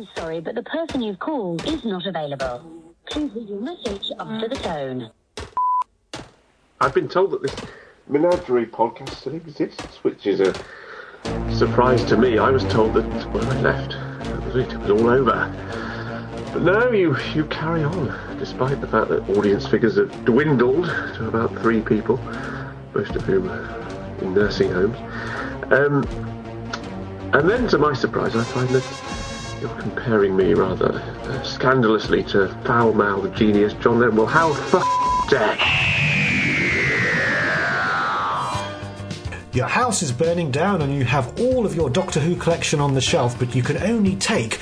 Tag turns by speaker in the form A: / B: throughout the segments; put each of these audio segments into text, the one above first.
A: I'm sorry, but the person you've called is not available. Please leave your message after the tone.
B: I've been told that this menagerie podcast still exists, which is a surprise to me. I was told that when I left, it, was all over. But no, you, you carry on, despite the fact that audience figures have dwindled to about three people, most of whom are in nursing homes. Um, and then, to my surprise, I find that you're comparing me rather uh, scandalously to foul-mouthed genius John Lennon. Well, how f- dare
C: Your house is burning down and you have all of your Doctor Who collection on the shelf, but you can only take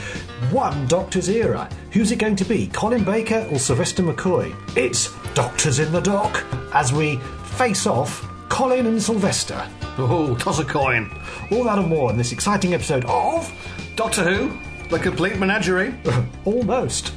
C: one Doctor's era. Who's it going to be? Colin Baker or Sylvester McCoy? It's Doctors in the Dock as we face off Colin and Sylvester.
D: Oh, toss a coin.
C: All that and more in this exciting episode of
D: Doctor Who, the complete menagerie.
C: Almost.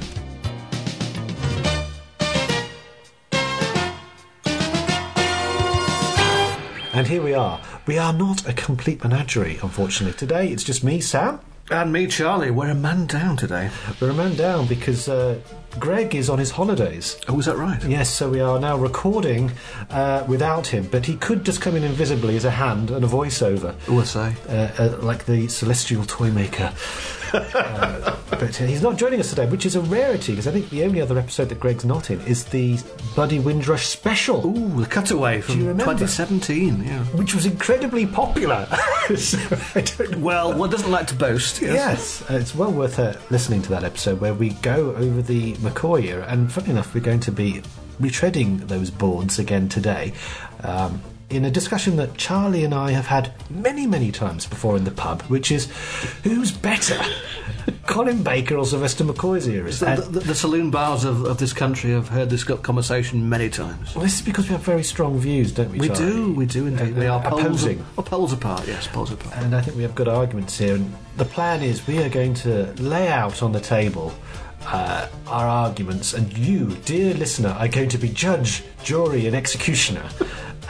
C: And here we are. We are not a complete menagerie, unfortunately. Today it's just me, Sam.
D: And me, Charlie, we're a man down today.
C: We're a man down because uh, Greg is on his holidays.
D: Oh, is that right?
C: Yes, so we are now recording uh, without him, but he could just come in invisibly as a hand and a voiceover,
D: Oh, I say.
C: uh, uh, like the celestial toy maker. Uh, but uh, he's not joining us today, which is a rarity because I think the only other episode that Greg's not in is the Buddy Windrush special.
D: Ooh, the cutaway from 2017, yeah.
C: Which was incredibly popular. so I don't know.
D: Well, one doesn't like to boast. Yes.
C: Yes, uh, it's well worth uh, listening to that episode where we go over the McCoy era. And funny enough, we're going to be retreading those boards again today um, in a discussion that Charlie and I have had many, many times before in the pub, which is who's better, Colin Baker or Sylvester McCoy's eras?
D: The, the, the saloon bars of, of this country have heard this conversation many times.
C: well, this is because we have very strong views, don't we?
D: We
C: Charlie?
D: do, we do indeed. We are
C: opposing.
D: oh, poles apart, yes, poles apart.
C: And I think we have good arguments here. And the plan is we are going to lay out on the table uh, our arguments, and you, dear listener, are going to be judge, jury, and executioner.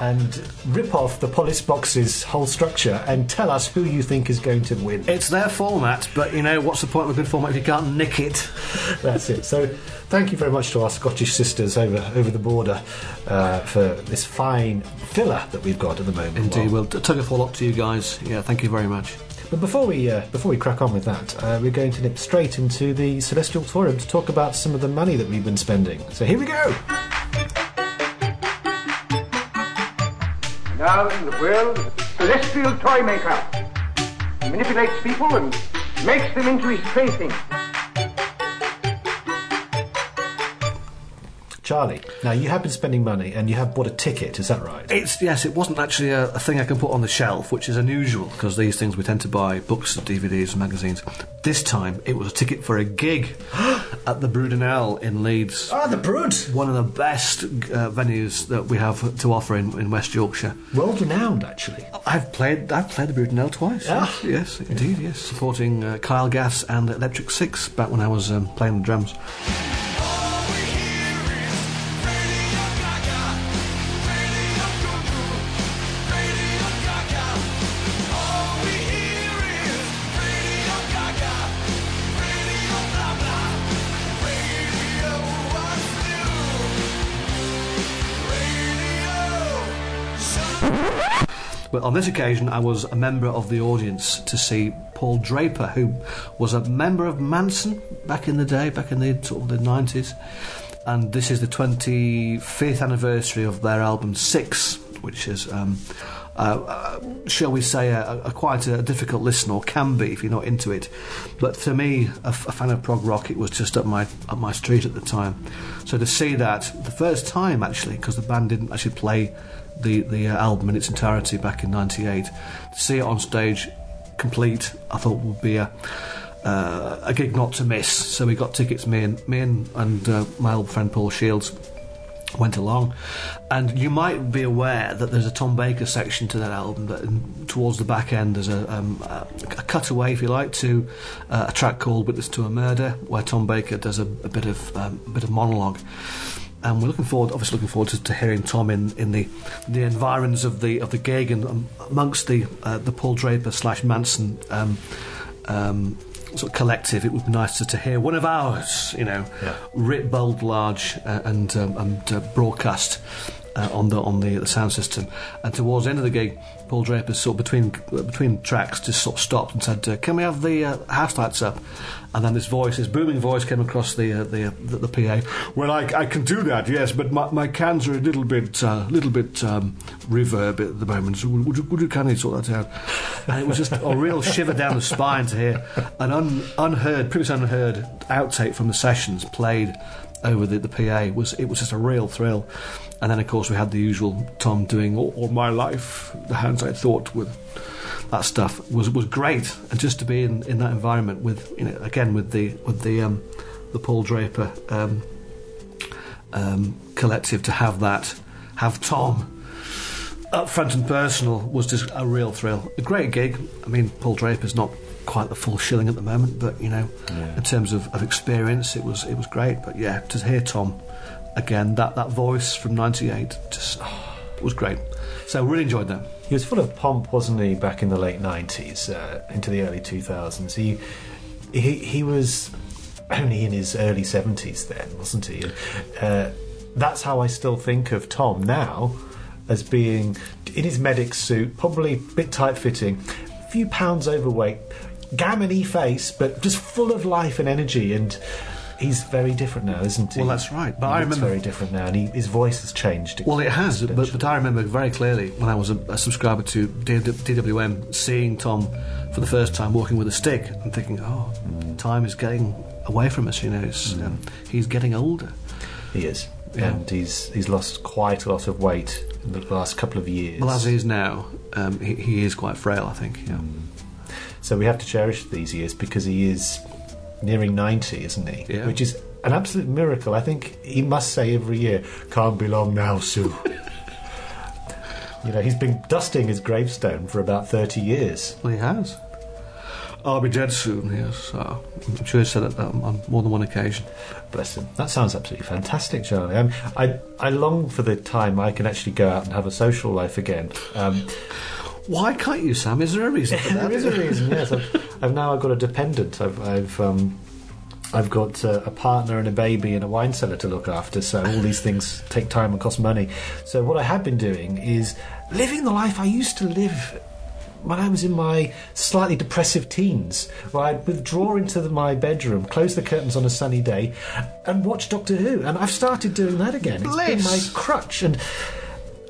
C: And rip off the Polis Box's whole structure and tell us who you think is going to win.
D: It's their format, but you know, what's the point of a good format if you can't nick it?
C: That's it. So, thank you very much to our Scottish sisters over over the border uh, for this fine filler that we've got at the moment.
D: Indeed,
C: Well,
D: we'll t- tug a full up to you guys. Yeah, thank you very much.
C: But before we uh, before we crack on with that, uh, we're going to nip straight into the Celestial Forum to talk about some of the money that we've been spending. So here we go.
E: Now in the world celestial toy maker. He manipulates people and makes them into his plaything.
C: Charlie, now you have been spending money and you have bought a ticket, is that right?
D: It's yes, it wasn't actually a, a thing I can put on the shelf, which is unusual because these things we tend to buy books, DVDs, and magazines. This time it was a ticket for a gig at the Brudenell in Leeds.
C: Ah, the Brood!
D: One of the best uh, venues that we have to offer in, in West Yorkshire.
C: World renowned, actually.
D: I've played I've played the Brudenell twice.
C: Ah.
D: Yes, yes, indeed, yes. Supporting uh, Kyle Gass and Electric Six back when I was um, playing the drums. But on this occasion, I was a member of the audience to see Paul Draper, who was a member of Mansun back in the day, back in the sort of the nineties. And this is the 25th anniversary of their album Six, which is, um, uh, uh, shall we say, a, a quite a difficult listen, or can be if you're not into it. But for me, a, a fan of prog rock, it was just up my up my street at the time. So to see that the first time actually, because the band didn't actually play the the uh, album in its entirety back in '98. To see it on stage complete, I thought would be a uh, a gig not to miss. So we got tickets. Me and me and, and uh, my old friend Paul Shields went along, and you might be aware that there's a Tom Baker section to that album. That towards the back end, there's a, um, a, a cutaway, if you like, to uh, a track called "Witness to a Murder," where Tom Baker does a, a bit of um, a bit of monologue and we're looking forward, obviously looking forward to, to hearing Tom in, in the the environs of the of the gig and um, amongst the uh, the Paul Draper slash Mansun um, um, sort of collective, it would be nice to, to hear one of ours, you know,
C: Yeah.
D: writ bold, large, uh, and um, and uh, broadcast uh, on the on the, the sound system. And towards the end of the gig, Paul Draper sort of between between tracks just sort of stopped and said, uh, "Can we have the uh, house lights up?" And then this voice, this booming voice, came across the uh, the, uh, the the PA. Well, I, I can do that, yes, but my, my cans are a little bit uh, little bit um, reverb at the moment. So would you, would you kindly sort that out? And it was just a real shiver down the spine to hear an un, unheard, previously unheard outtake from the sessions played over the, the PA. Was it was just a real thrill. And then, of course, we had the usual Tom doing all, all my life, the hands I thought with that stuff was was great, and just to be in, in that environment with you know again with the with the um, the Paul Draper um, um, collective to have that have Tom up front and personal was just a real thrill. A great gig. I mean, Paul Draper's not quite the full shilling at the moment, but you know,
C: Yeah.
D: in terms of, of experience, it was it was great. But yeah, to hear Tom again, that that voice from '98 just oh, was great. So really enjoyed that.
C: He was full of pomp, wasn't he, back in the late 90s, uh, into the early 2000s. He, he, he was only in his early 70s then, wasn't he? Uh, that's how I still think of Tom now, as being in his medic suit, probably a bit tight fitting, a few pounds overweight, gammony face, but just full of life and energy. And he's very different now, isn't he?
D: Well, that's right, but
C: he
D: I remember-
C: very different now, and he, his voice has changed.
D: Well, it has, but, but I remember very clearly when I was a, a subscriber to DWM, seeing Tom for the first time walking with a stick and thinking, oh, time is getting away from us, you know, it's, um, he's getting older.
C: He is,
D: Yeah.
C: and he's he's lost quite a lot of weight in the last couple of years.
D: Well, as he is now, um, he, he is quite frail, I think. Yeah.
C: So we have to cherish these years because he is nearing ninety, isn't he?
D: Yeah.
C: Which is an absolute miracle. I think he must say every year, "Can't be long now, Sue." you know, he's been dusting his gravestone for about thirty years.
D: Well, he has. I'll be dead soon, yes. Uh, I'm sure he said it um, on more than one occasion.
C: Bless him. That sounds absolutely fantastic, Charlie. I'm, I I long for the time I can actually go out and have a social life again. Um,
D: Why can't you, Sam? Is there a reason for that?
C: there is a reason. Yes, I've, now I've now got a dependent. I've I've um, I've got uh, a partner and a baby and a wine cellar to look after. So all these things take time and cost money. So what I have been doing is living the life I used to live. When I was in my slightly depressive teens, where I'd withdraw into the, my bedroom, close the curtains on a sunny day, and watch Doctor Who, and I've started doing that again. It's been my crutch, and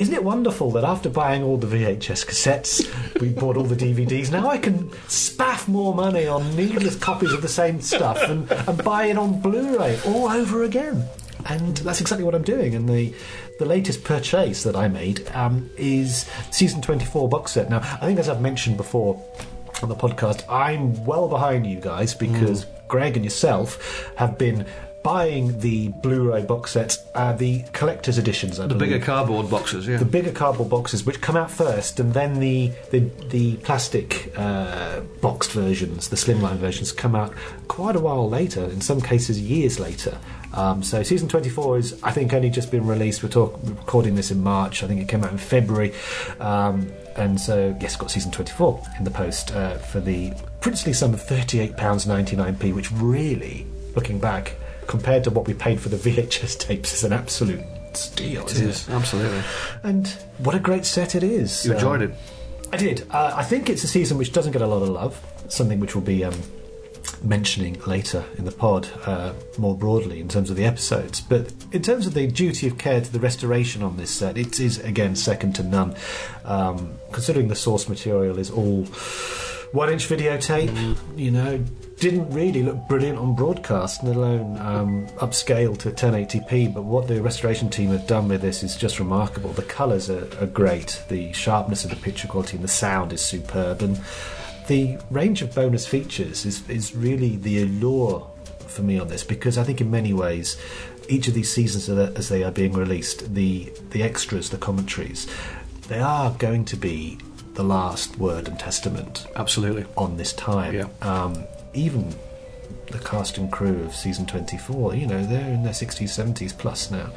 C: isn't it wonderful that after buying all the VHS cassettes, we bought all the DVDs, now I can spaff more money on needless copies of the same stuff and, and buy it on Blu ray all over again? And that's exactly what I'm doing. And the, the latest purchase that I made um, is season 24 box set. Now, I think as I've mentioned before on the podcast, I'm well behind you guys because Greg and yourself have been buying the Blu-ray box sets, uh, the collector's editions. I
D: The
C: believe.
D: bigger cardboard boxes, yeah.
C: The bigger cardboard boxes, which come out first, and then the the, the plastic uh, boxed versions, the slimline versions, come out quite a while later. In some cases, years later. Um, so season 24 is, I think, only just been released. We're, talk- we're recording this in March. I think it came out in February, um, and so yes, got season 24 in the post uh, for the princely sum of 38 pounds 99p, which really, looking back, compared to what we paid for the VHS tapes, is an absolute steal.
D: It
C: isn't
D: is, absolutely.
C: and what a great set it is.
D: You
C: Um,
D: enjoyed it.
C: I did. Uh, I think it's a season which doesn't get a lot of love, something which we'll be um, mentioning later in the pod uh, more broadly in terms of the episodes. But in terms of the duty of care to the restoration on this set, it is again second to none. Um, considering the source material is all one inch videotape, you know, didn't really look brilliant on broadcast, let alone um, upscale to 1080p. But what the restoration team have done with this is just remarkable. The colours are, are great, the sharpness of the picture quality and the sound is superb, and the range of bonus features is, is really the allure for me on this because I think in many ways each of these seasons as they are being released the the extras the commentaries they are going to be the last word and testament
D: Absolutely.
C: on this time.
D: Yeah.
C: Um, even the cast and crew of season 24, you know, they're in their 60s, 70s plus now.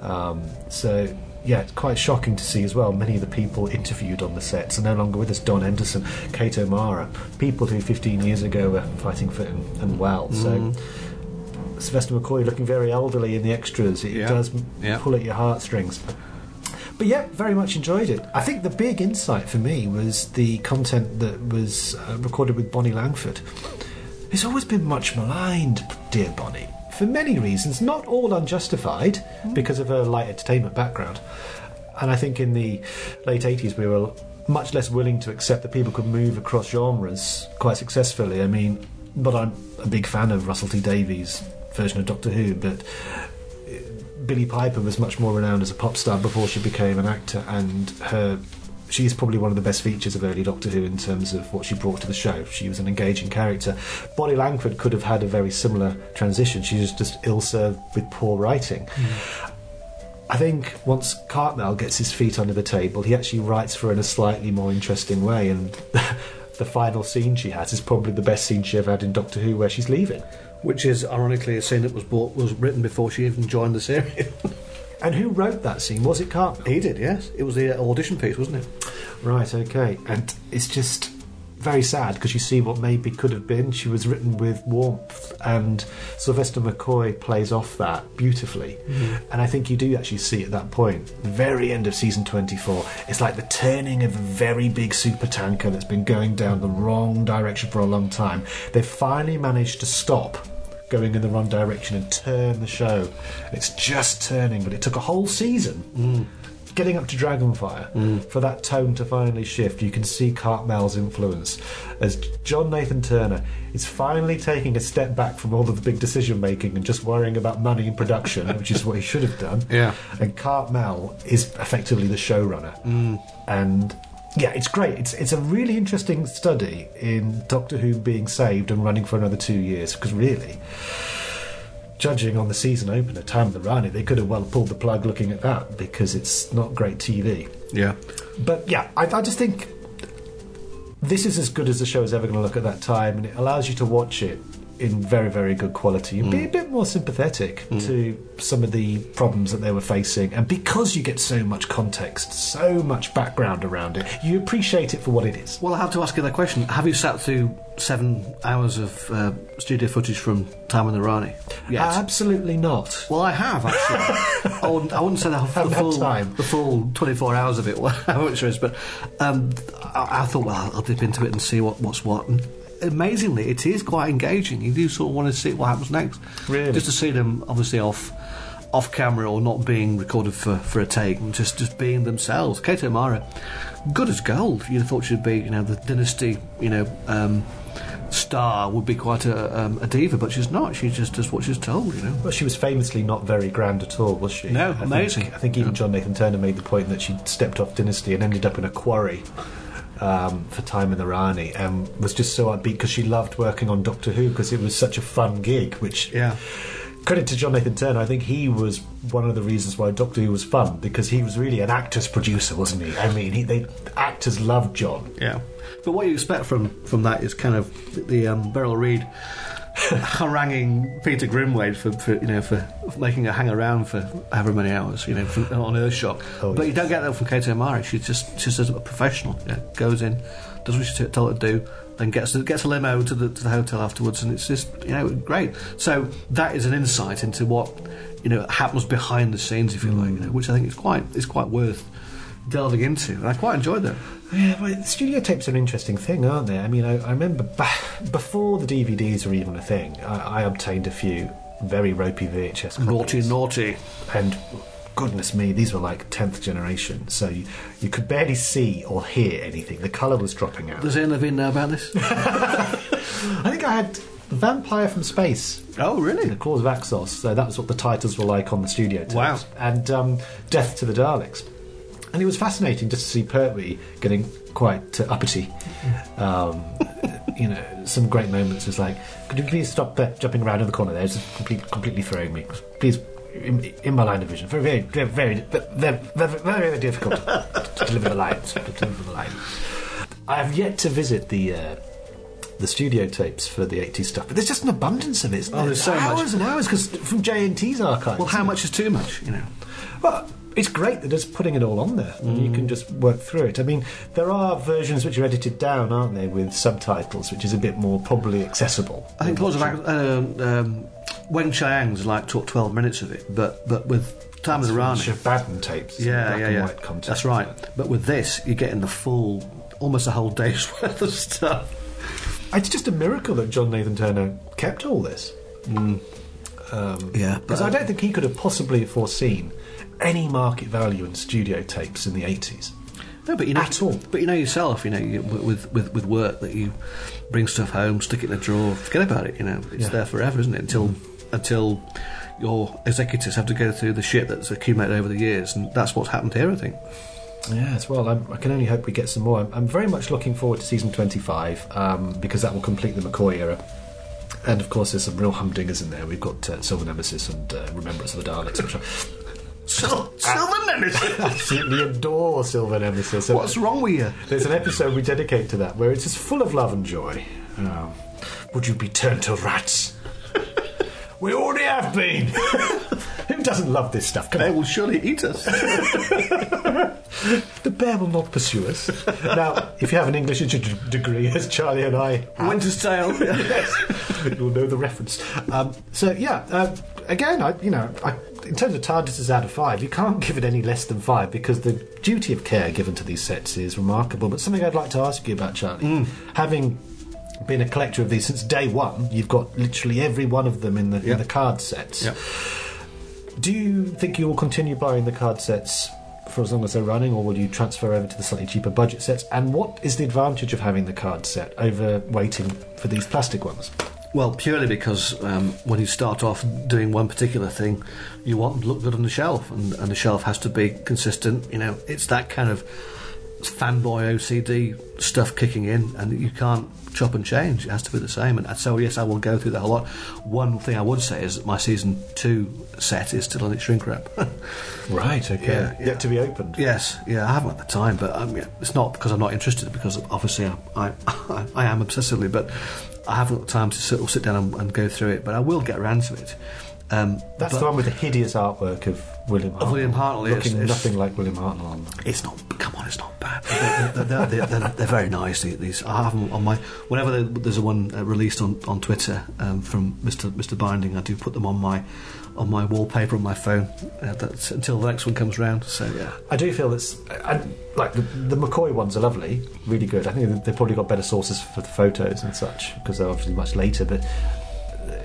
C: Um, so yeah, it's quite shocking to see as well. Many of the people interviewed on the sets are no longer with us. Don Henderson, Kate O'Mara, people who 15 years ago were fighting fit and, and well. So Sylvester McCoy looking very elderly in the extras. It
D: Yeah.
C: does
D: Yeah.
C: pull at your heartstrings. But yeah, very much enjoyed it. I think the big insight for me was the content that was uh, recorded with Bonnie Langford. It's always been much maligned, dear Bonnie, for many reasons, not all unjustified because of her light entertainment background. And I think in the late 80s we were much less willing to accept that people could move across genres quite successfully. I mean, but I'm a big fan of Russell T Davies' version of Doctor Who, but uh, Billie Piper was much more renowned as a pop star before she became an actor, and her she's probably one of the best features of early Doctor Who in terms of what she brought to the show. She was an engaging character. Bonnie Langford could have had a very similar transition. She was just ill served with poor writing. Hmm. I think once Cartmel gets his feet under the table, he actually writes for her in a slightly more interesting way, and the final scene she has is probably the best scene she ever had in Doctor Who, where she's leaving.
D: Which is ironically a scene that was bought, was written before she even joined the series.
C: And who wrote that scene? Was it Cartmel?
D: he did, yes. It was the uh, audition piece, wasn't it?
C: Right, okay. And it's just very sad because you see what maybe could have been. She was written with warmth, and Sylvester McCoy plays off that beautifully. And I think you do actually see at that point, the very end of season 24, it's like the turning of a very big super tanker that's been going down the wrong direction for a long time. They've finally managed to stop going in the wrong direction and turn the show. It's just turning, but it took a whole season mm. getting up to Dragonfire mm. for that tone to finally shift. You can see Cartmel's influence as John Nathan Turner is finally taking a step back from all of the big decision making and just worrying about money and production, which is what he should have done.
D: Yeah.
C: And Cartmel is effectively the showrunner. Mm. And yeah, it's great. It's it's a really interesting study in Doctor Who being saved and running for another two years because really judging on the season opener, Time and the Rani, they could have well pulled the plug looking at that because it's not great TV.
D: Yeah.
C: But yeah, I, I just think this is as good as the show is ever going to look at that time, and it allows you to watch it in very, very good quality and be a bit more sympathetic to some of the problems that they were facing. And because you get so much context, so much background around it, you appreciate it for what it is.
D: Well, I have to ask you that question. Have you sat through seven hours of uh, studio footage from Time and the Rani? Yes.
C: Absolutely not.
D: well, I have actually. I, wouldn't, I wouldn't say the, the
C: Haven't had
D: full
C: time.
D: the full twenty four hours of it, how much there is, but um, I, I thought, well, I'll dip into it and see what, what's what. And amazingly, it is quite engaging. You do sort of want to see what happens next.
C: Really?
D: Just to see them, obviously off off camera or not being recorded for, for a take, and just just being themselves. Kate O'Mara, good as gold. You'd have thought she'd be, you know, the dynasty, you know. Um, Star would be quite a, um, a diva, but she's not. She just does what she's told, you know.
C: Well, she was famously not very grand at all, was she?
D: No,
C: I think-
D: amazing.
C: I think even John Nathan Turner made the point that she stepped off Dynasty and ended up in a quarry um, for Time and the Rani and was just so upbeat because she loved working on Doctor Who because it was such a fun gig, which
D: Yeah.
C: credit to John Nathan Turner, I think he was one of the reasons why Doctor Who was fun because he was really an actor's producer, wasn't he? I mean, he, they actors loved John.
D: Yeah, but what you expect from from that is kind of the, the um, Beryl Reid haranguing Peter Grimwade for, for you know for, making her hang around for however many hours, you know, from, on Earthshock.
C: Oh,
D: but you don't get that from Kate O'Mara. She's just she's just a professional. Yeah, goes in, does what she's told her to do. Then gets gets a limo to the to the hotel afterwards, and it's just you know great. So that is an insight into what you know happens behind the scenes, if you like, you know, which I think is quite is quite worth delving into. And I quite enjoyed them.
C: Yeah, well, studio tapes are an interesting thing, aren't they? I mean, I, I remember ba- before the DVDs were even a thing, I, I obtained a few very ropey VHS copies.
D: Naughty, naughty.
C: and goodness me, these were like tenth generation, so you, you could barely see or hear anything. The colour was dropping out.
D: Does Ian Levine know about this?
C: I think I had Vampire from Space.
D: oh, really?
C: The Claws of Axos, so that was what the titles were like on the studio tapes.
D: Wow.
C: And um, Death to the Daleks. And it was fascinating just to see Pertwee getting quite uh, uppity. Um, you know, some great moments was like, could you please stop uh, jumping around in the corner there? It's just complete, completely throwing me. Please, in, in my line of vision. Very, very, very, very, very, very, very difficult to, to deliver the lines. To deliver the line. I have yet to visit the. Uh, the studio tapes for the 80s stuff, but there's just an abundance of it.
D: Oh,
C: there?
D: there's so much.
C: hours and hours because from JNT's archives.
D: Well, how much is too much? You know.
C: Well, it's great that it's putting it all on there and you can just work through it. I mean, there are versions which are edited down, aren't they, with subtitles, which is a bit more probably accessible.
D: I think lots of um, um, Weng-Chiang's like took 12 minutes of it, but but with Time and the Rani,
C: Shabadan tapes.
D: yeah, yeah, yeah,
C: white content.
D: that's right. But with this, you're getting the full, almost a whole day's worth of stuff.
C: It's just a miracle that John Nathan Turner kept all this.
D: Yeah,
C: Because I don't think he could have possibly foreseen any market value in studio tapes in the 80s.
D: No, but you know,
C: At all.
D: But you know yourself, you know, you, with with with work that you bring stuff home, stick it in a drawer, forget about it. You know, it's
C: Yeah.
D: there forever, isn't it? Until until your executors have to go through the shit that's accumulated over the years, and that's what's happened here, I think.
C: Yes, well, I'm, I can only hope we get some more. I'm, I'm very much looking forward to season 25 um, because that will complete the McCoy era. And of course, there's some real humdingers in there. We've got uh, Silver Nemesis and uh, Remembrance of the Daleks, which I
D: Sil- Silver Nemesis.
C: absolutely adore. Silver Nemesis. And
D: What's wrong with you?
C: There's an episode we dedicate to that where it's just full of love and joy. Oh. Would you be turned to rats? we already have been. Who doesn't love this stuff? Come
D: They
C: on.
D: will surely eat us.
C: The bear will not pursue us. now, if you have an English d- degree, as Charlie and I have,
D: Winter's Tale.
C: yes, you'll know the reference. Um, so yeah, uh, again, I, you know, I, in terms of TARDISes out of five, you can't give it any less than five because the duty of care given to these sets is remarkable. But something I'd like to ask you about, Charlie, mm. having been a collector of these since day one, you've got literally every one of them in the in the card sets.
D: Yep.
C: Do you think you will continue buying the card sets? For as long as they're running, or will you transfer over to the slightly cheaper budget sets? And what is the advantage of having the card set over waiting for these plastic ones?
D: Well, purely because um, when you start off doing one particular thing, you want to look good on the shelf, and, and the shelf has to be consistent. You know, it's that kind of fanboy OCD stuff kicking in, and you can't chop and change. It has to be the same. And so, yes, I will go through that a lot. One thing I would say is that my season two set is still in its shrink wrap.
C: Right, okay.
D: Yeah, yeah.
C: Yet to be opened.
D: Yes, yeah, I haven't at the time, but um, yeah, it's not because I'm not interested. Because obviously I, I, I am obsessively, but I haven't got time to sit, sit down and, and go through it. But I will get around to it. Um,
C: That's the one with the hideous artwork of William Hartnell.
D: William Hartnell, yes,
C: Looking
D: yes.
C: nothing like William Hartnell on them.
D: It's not. Come on, it's not bad. They're, they're, they're, they're, very nice. These I have them on my. Whenever there- there's a one uh, released on, on Twitter um, from Mr. Mr. Binding, I do put them on my on my wallpaper on my phone. Uh, that's until the next one comes round. So yeah.
C: I do feel that's. I, like, the, the McCoy ones are lovely, really good. I think they've probably got better sources for the photos and such, because they're obviously much later, but.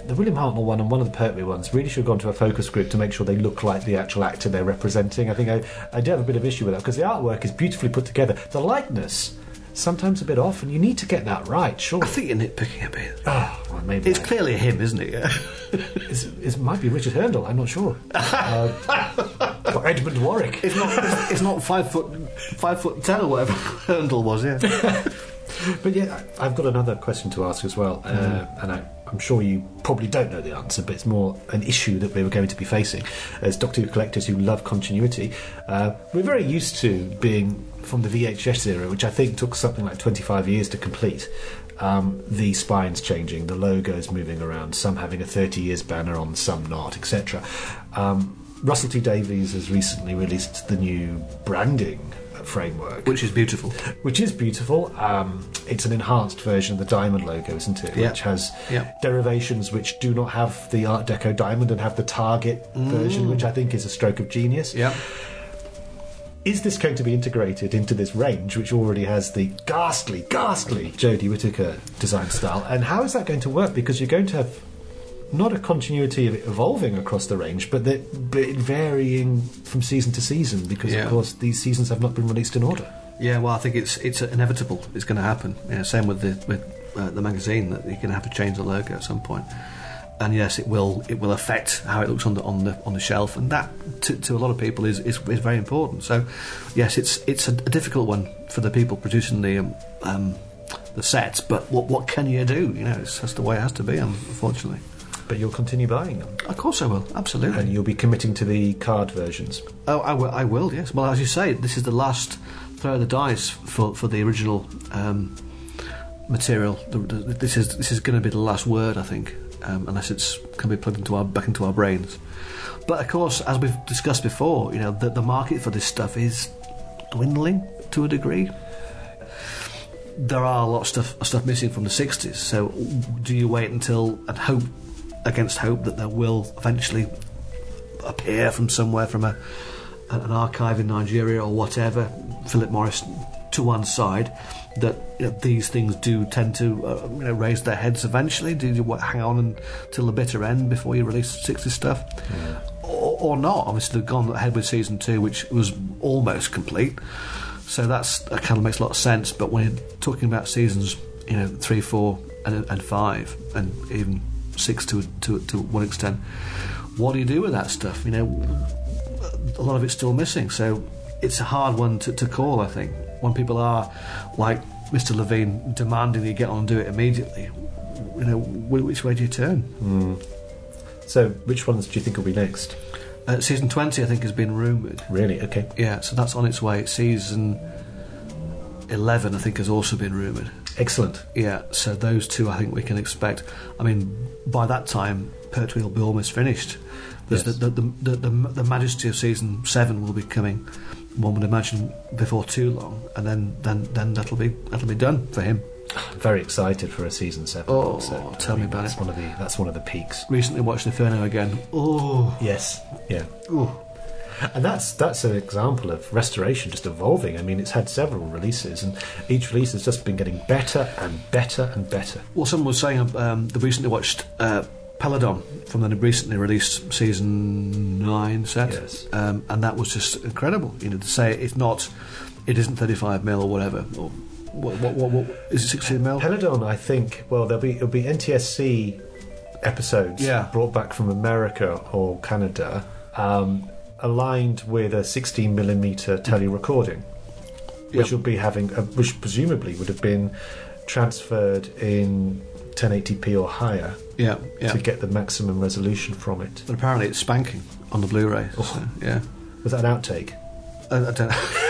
C: The William Hartnell one and one of the Pertwee ones really should have gone to a focus group to make sure they look like the actual actor they're representing. I think I, I do have a bit of issue with that because the artwork is beautifully put together. The likeness, sometimes a bit off, and you need to get that right, sure.
D: I think you're nitpicking a bit.
C: Oh, well, maybe
D: It's
C: I-
D: clearly him, isn't it?
C: It's, it might be Richard Hurndall. I'm not sure. uh, or Edmund Warwick.
D: It's not. It's, it's not five foot, five foot ten or whatever Hurndall was. Yeah.
C: But yeah, I- I've got another question to ask as well, uh, and I, I'm sure you probably don't know the answer, but it's more an issue that we were going to be facing as Doctor Who collectors who love continuity. Uh, we're very used to being from the VHS era, which I think took something like 25 years to complete. Um, the spines changing, the logos moving around, some having a 30 years banner on, some not, etc. Um, Russell T Davies has recently released the new branding framework
D: Which is beautiful.
C: which is beautiful. Um, it's an enhanced version of the diamond logo, isn't it?
D: Yeah.
C: Which has derivations which do not have the Art Deco diamond and have the Target version, which I think is a stroke of genius.
D: Yeah.
C: Is this going to be integrated into this range, which already has the ghastly, ghastly Jodie Whittaker design style? And how is that going to work? Because you're going to have not a continuity of it evolving across the range, but that varying from season to season, because
D: Yeah.
C: of course these seasons have not been released in order.
D: Yeah, well, I think it's it's inevitable. It's going to happen. You know, same with the with uh, the magazine that you're going to have to change the logo at some point. And yes, it will it will affect how it looks on the on the on the shelf, and that to, to a lot of people is, is is very important. So, yes, it's it's a, a difficult one for the people producing the um, um, the sets. But what what can you do? You know, it's, that's the way it has to be. Unfortunately,
C: But you'll continue buying them.
D: of course I will. Absolutely.
C: And you'll be committing to the card versions.
D: Oh, I will, I will, yes. Well, as you say, this is the last throw of the dice for, for the original um, material. This is this is going to be the last word, I think, um, unless it's can be plugged into our back into our brains. But of course, as we've discussed before, you know, the, the market for this stuff is dwindling to a degree. There are a lot of stuff stuff missing from the 60s. So, do you wait until and hope against hope that there will eventually appear from somewhere from a an archive in Nigeria or whatever, Philip Morris to one side, that you know, these things do tend to uh, you know, raise their heads eventually? Do you what, hang on until the bitter end before you release 60 stuff? Or, or not? Obviously, they've gone ahead with season two, which was almost complete. So that's that kind of makes a lot of sense. But when you're talking about seasons, you know, three, four, and, and five, and even six to, to to one extent, what do you do with that stuff? You know, a lot of it's still missing. So it's a hard one to, to call, I think. When people are, like Mr. Levine, demanding that you get on and do it immediately, you know, which way do you turn?
C: So, which ones do you think will be next?
D: Uh, season 20, I think, has been rumoured.
C: Really? Okay.
D: Yeah, so that's on its way. Season 11, I think, has also been rumoured.
C: Excellent.
D: Yeah, so those two I think we can expect. I mean, by that time, Pertwee will be almost finished.
C: Yes.
D: the, the, the, the, the majesty of season seven will be coming. One would imagine before too long, and then, then, then that'll be that'll be done for him.
C: Very excited for a season seven.
D: Oh,
C: so,
D: tell me about
C: that's
D: it.
C: One of the that's one of the peaks.
D: Recently watched Inferno again. Oh,
C: Yes. Yeah. Oh, And that's that's an example of restoration just evolving. I mean, it's had several releases, and each release has just been getting better and better and better.
D: well, someone was saying um, they recently watched uh, Peladon from the recently released season nine set,
C: Yes.
D: um, and that was just incredible. You know, to say it's not, it isn't 35 mil or whatever. Or what, what, what, what is it 16 mil?
C: Peladon, I think. Well, there'll be it'll be NTSC episodes
D: Yeah.
C: brought back from America or Canada, um, aligned with a 16 millimeter tele recording, which
D: Yep.
C: will be having, uh, which presumably would have been transferred in 1080p or higher
D: yeah, yeah.
C: to get the maximum resolution from it.
D: But apparently it's spanking on the Blu-ray. So, yeah,
C: Was that an outtake?
D: I, I don't know.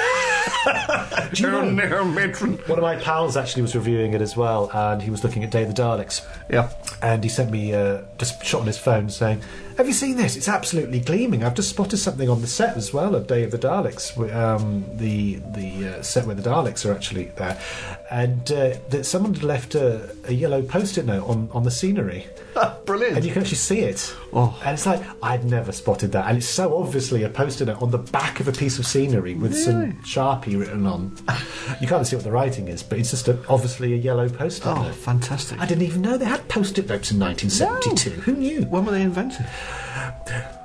C: Do you know-
D: no, matron.
C: One of my pals actually was reviewing it as well, and he was looking at Day of the Daleks.
D: Yeah.
C: And he sent me uh, just a shot on his phone saying, "Have you seen this? It's absolutely gleaming. I've just spotted something on the set as well of Day of the Daleks, um, the the uh, set where the Daleks are actually there, and uh, that someone had left a, a yellow post-it note on, on the scenery,
D: Brilliant.
C: and you can actually see it.
D: Oh.
C: And it's like I'd never spotted that, and it's so obviously a post-it note on the back of a piece of scenery with some sharpie written on. You can't see what the writing is, but it's just a, obviously a yellow post-it
D: oh,
C: note.
D: fantastic.
C: I didn't even know they had post-it notes in 1972. Who knew?
D: When were they invented?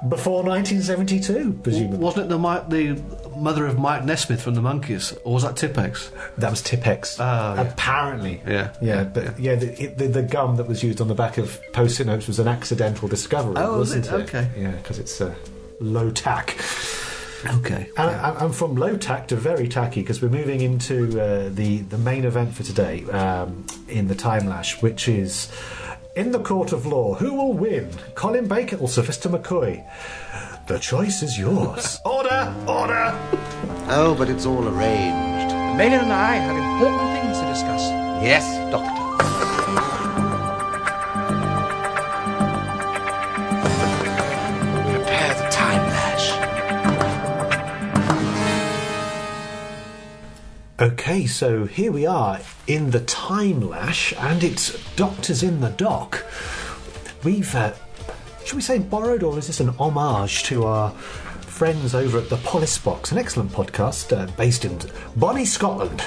C: Before 1972, presumably.
D: Wasn't it the the mother of Mike Nesmith from the Monkees, or was that Tipex?
C: That was Tipex.
D: Oh, yeah.
C: Apparently.
D: Yeah.
C: Yeah, but yeah, the, the, the gum that was used on the back of post-it notes was an accidental discovery,
D: Oh, was
C: wasn't
D: it? Okay.
C: Yeah, because it's uh, low tack.
D: Okay.
C: And I'm from low tack to very tacky because we're moving into uh, the the main event for today um, in the time lash, which is in the court of law. Who will win, Colin Baker or Sylvester McCoy? The choice is yours. order, order.
F: Oh, but it's all arranged.
E: Maynard and I have important things to discuss.
F: Yes, Doctor. Prepare the time lash.
C: Okay, so here we are in the time lash, and it's Doctors in the Dock. We've, uh, should we say borrowed, or is this an homage to our friends over at the Polis Box, an excellent podcast uh, based in Bonnie, Scotland?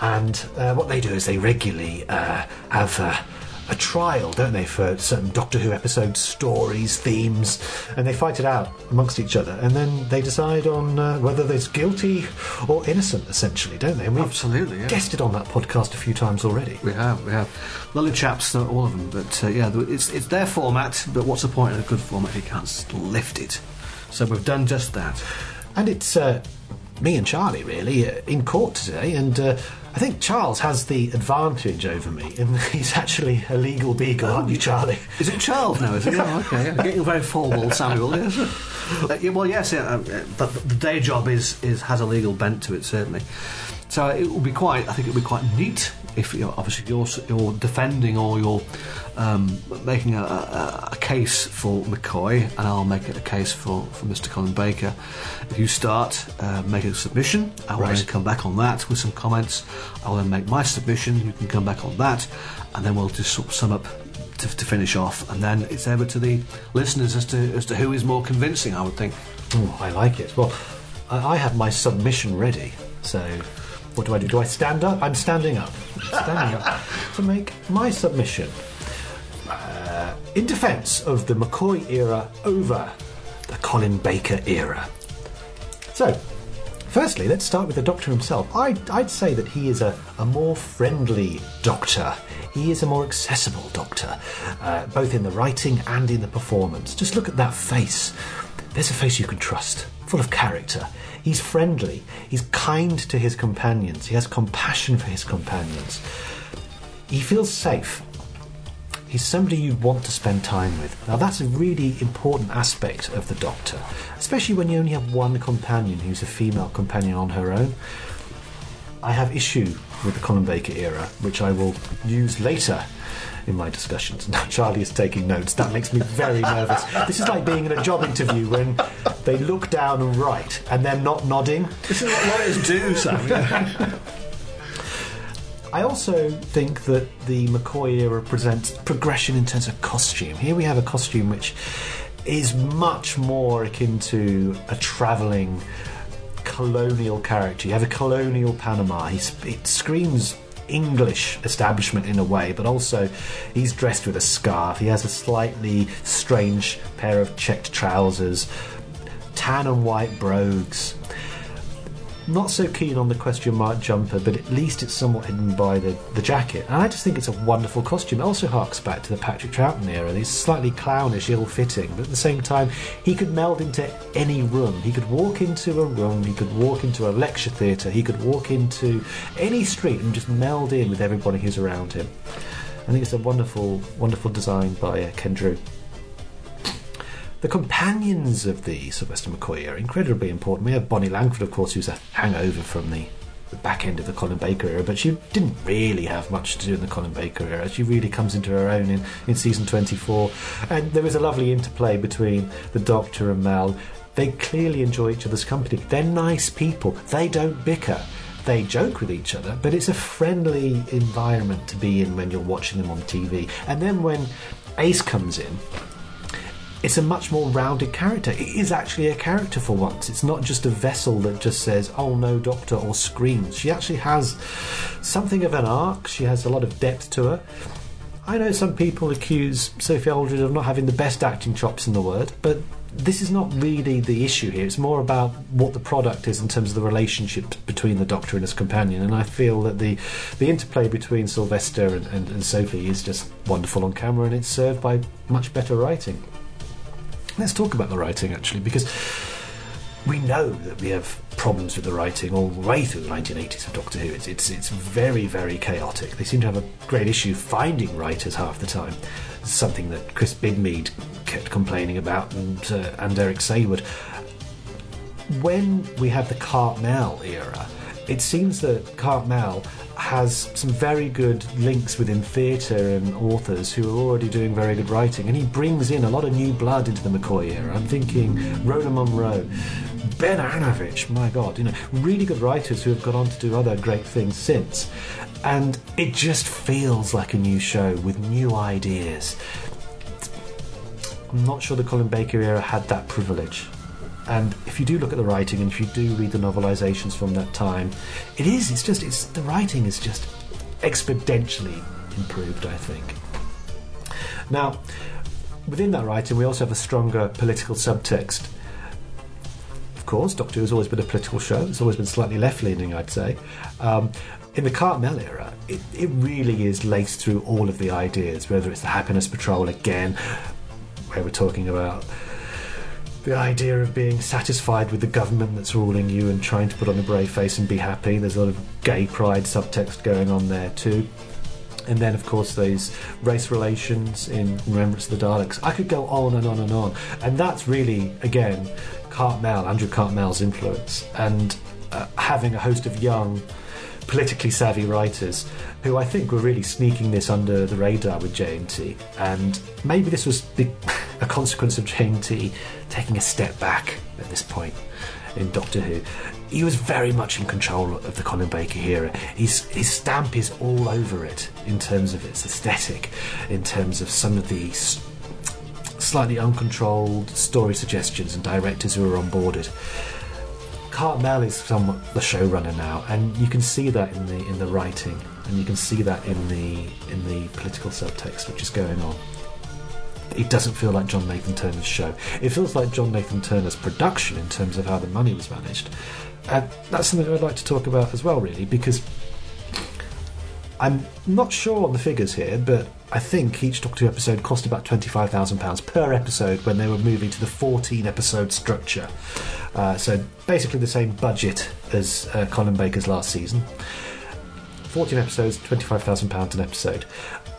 C: And uh, what they do is they regularly uh, have. A trial, don't they, for certain Doctor Who episodes, stories, themes, and they fight it out amongst each other, and then they decide on uh, whether there's guilty or innocent, essentially, don't they? And we've
D: Absolutely, yeah.
C: guested on that podcast a few times already.
D: We have, we have. Lovely chaps, uh, all of them. But uh, yeah, it's it's their format. But what's the point in a good format if you can't lift it? So we've done just that.
C: And it's uh, me and Charlie, really, uh, in court today, and uh, I think Charles has the advantage over me, and he's actually a legal beagle, aren't you, Charlie?
D: Is it Charles now? Is it? Oh, okay. Yeah. Getting very formal, Samuel. Yes. Uh, yeah, well, yes. Yeah, uh, uh, but the day job is, is has a legal bent to it, certainly. So it will be quite. I think it will be quite neat if you're obviously you're you're defending or you're um, making a, a, a case for McCoy, and I'll make it a case for, for Mr. Colin Baker. If you start, uh, make a submission. I will
C: Right.
D: then come back on that with some comments. I will then make my submission. You can come back on that, and then we'll just sort of sum up to, to finish off, and then it's over to the listeners as to as to who is more convincing. I would think.
C: Oh, I like it. Well, I, I have my submission ready. So, what do I do? Do I stand up? I'm standing up. Standing up to make my submission. Uh, in defence of the McCoy era over the Colin Baker era. So, firstly, let's start with the Doctor himself. I'd, I'd say that he is a, a more friendly Doctor. He is a more accessible Doctor, uh, both in the writing and in the performance. Just look at that face. There's a face you can trust, full of character. He's friendly. He's kind to his companions. He has compassion for his companions. He feels safe. He's somebody you'd want to spend time with. Now, that's a really important aspect of the Doctor, especially when you only have one companion who's a female companion on her own. I have issue with the Colin Baker era, which I will use later in my discussions. Now, Charlie is taking notes. That makes me very nervous. This is like being in a job interview when they look down and write and they're not nodding.
D: This is what lawyers do, Sam.
C: I also think that the McCoy era presents progression in terms of costume. Here we have a costume which is much more akin to a travelling colonial character. You have a colonial Panama. He's, it screams English establishment in a way, but also he's dressed with a scarf. He has a slightly strange pair of checked trousers, tan and white brogues. Not so keen on the question mark jumper, but at least it's somewhat hidden by the, the jacket. And I just think it's a wonderful costume. It also harks back to the Patrick Troughton era. He's slightly clownish, ill fitting, but at the same time, he could meld into any room. He could walk into a room, he could walk into a lecture theatre, he could walk into any street and just meld in with everybody who's around him. I think it's a wonderful, wonderful design by uh, Ken Trew. The companions of the Sylvester McCoy are incredibly important. We have Bonnie Langford, of course, who's a hangover from the, the back end of the Colin Baker era, but she didn't really have much to do in the Colin Baker era. She really comes into her own in, in season 24. And there is a lovely interplay between the Doctor and Mel. They clearly enjoy each other's company. They're nice people, they don't bicker. They joke with each other, but it's a friendly environment to be in when you're watching them on TV. And then when Ace comes in, it's a much more rounded character. It is actually a character for once. It's not just a vessel that just says, oh no, doctor, or screams. She actually has something of an arc, she has a lot of depth to her. I know some people accuse Sophie Aldred of not having the best acting chops in the world, but this is not really the issue here. It's more about what the product is in terms of the relationship between the Doctor and his companion. And I feel that the, the interplay between Sylvester and, and, and Sophie is just wonderful on camera, and it's served by much better writing. Let's talk about the writing actually, because we know that we have problems with the writing all the way through the 1980s of Doctor Who. It's, it's, it's very, very chaotic. They seem to have a great issue finding writers half the time. It's Something that Chris Bidmead kept complaining about, and, uh, and Eric Saward. When we have the Cartmel era, it seems that Cartmel has some very good links within theatre and authors who are already doing very good writing, and he brings in a lot of new blood into the McCoy era. I'm thinking Rona Munro, Ben Aaronovitch, my God, you know, really good writers who have gone on to do other great things since. And it just feels like a new show with new ideas. I'm not sure the Colin Baker era had that privilege. And if you do look at the writing and if you do read the novelizations from that time, it is, it's just, it's, the writing is just exponentially improved, I think. Now, within that writing, we also have a stronger political subtext. Of course, Doctor Who has always been a political show, it's always been slightly left leaning, I'd say. Um, in the Cartmel era, it, it really is laced through all of the ideas, whether it's the Happiness Patrol again, where we're talking about the idea of being satisfied with the government that's ruling you and trying to put on a brave face and be happy. There's a lot of gay pride subtext going on there too. And then, of course, those race relations in Remembrance of the Daleks. I could go on and on and on. And that's really, again, Cartmel, Andrew Cartmel's influence. And uh, having a host of young politically savvy writers who I think were really sneaking this under the radar with JNT. And maybe this was the, a consequence of JNT taking a step back at this point in Doctor Who. He was very much in control of the Colin Baker era. His, his stamp is all over it in terms of its aesthetic, in terms of some of the slightly uncontrolled story suggestions and directors who are onboarded. Cartmel is somewhat the showrunner now, and you can see that in the in the writing, and you can see that in the in the political subtext which is going on. It doesn't feel like John Nathan Turner's show. It feels like John Nathan Turner's production in terms of how the money was managed, and that's something I'd like to talk about as well, really, because I'm not sure on the figures here, but I think each Doctor Who episode cost about £25,000 per episode when they were moving to the 14 episode structure. Uh, so basically the same budget as uh, Colin Baker's last season. 14 episodes, £25,000 an episode.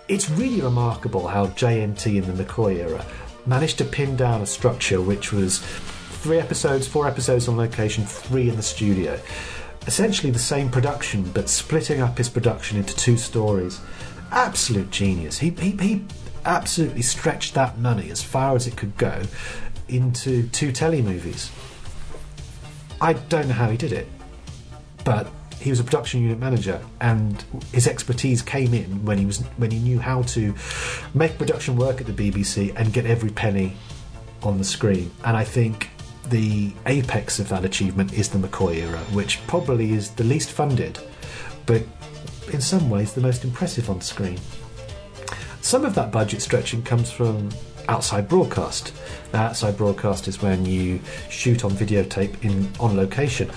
C: It's really remarkable how JNT in the McCoy era managed to pin down a structure which was three episodes, four episodes on location, three in the studio essentially the same production, but splitting up his production into two stories. Absolute genius. He, he, he absolutely stretched that money as far as it could go into two telly movies. I don't know how he did it, but he was a production unit manager, and his expertise came in when he was when he knew how to make production work at the BBC and get every penny on the screen. And I think the apex of that achievement is the McCoy era, which probably is the least funded, but in some ways the most impressive on screen. Some of that budget stretching comes from outside broadcast. Now, outside broadcast is when you shoot on videotape in on location.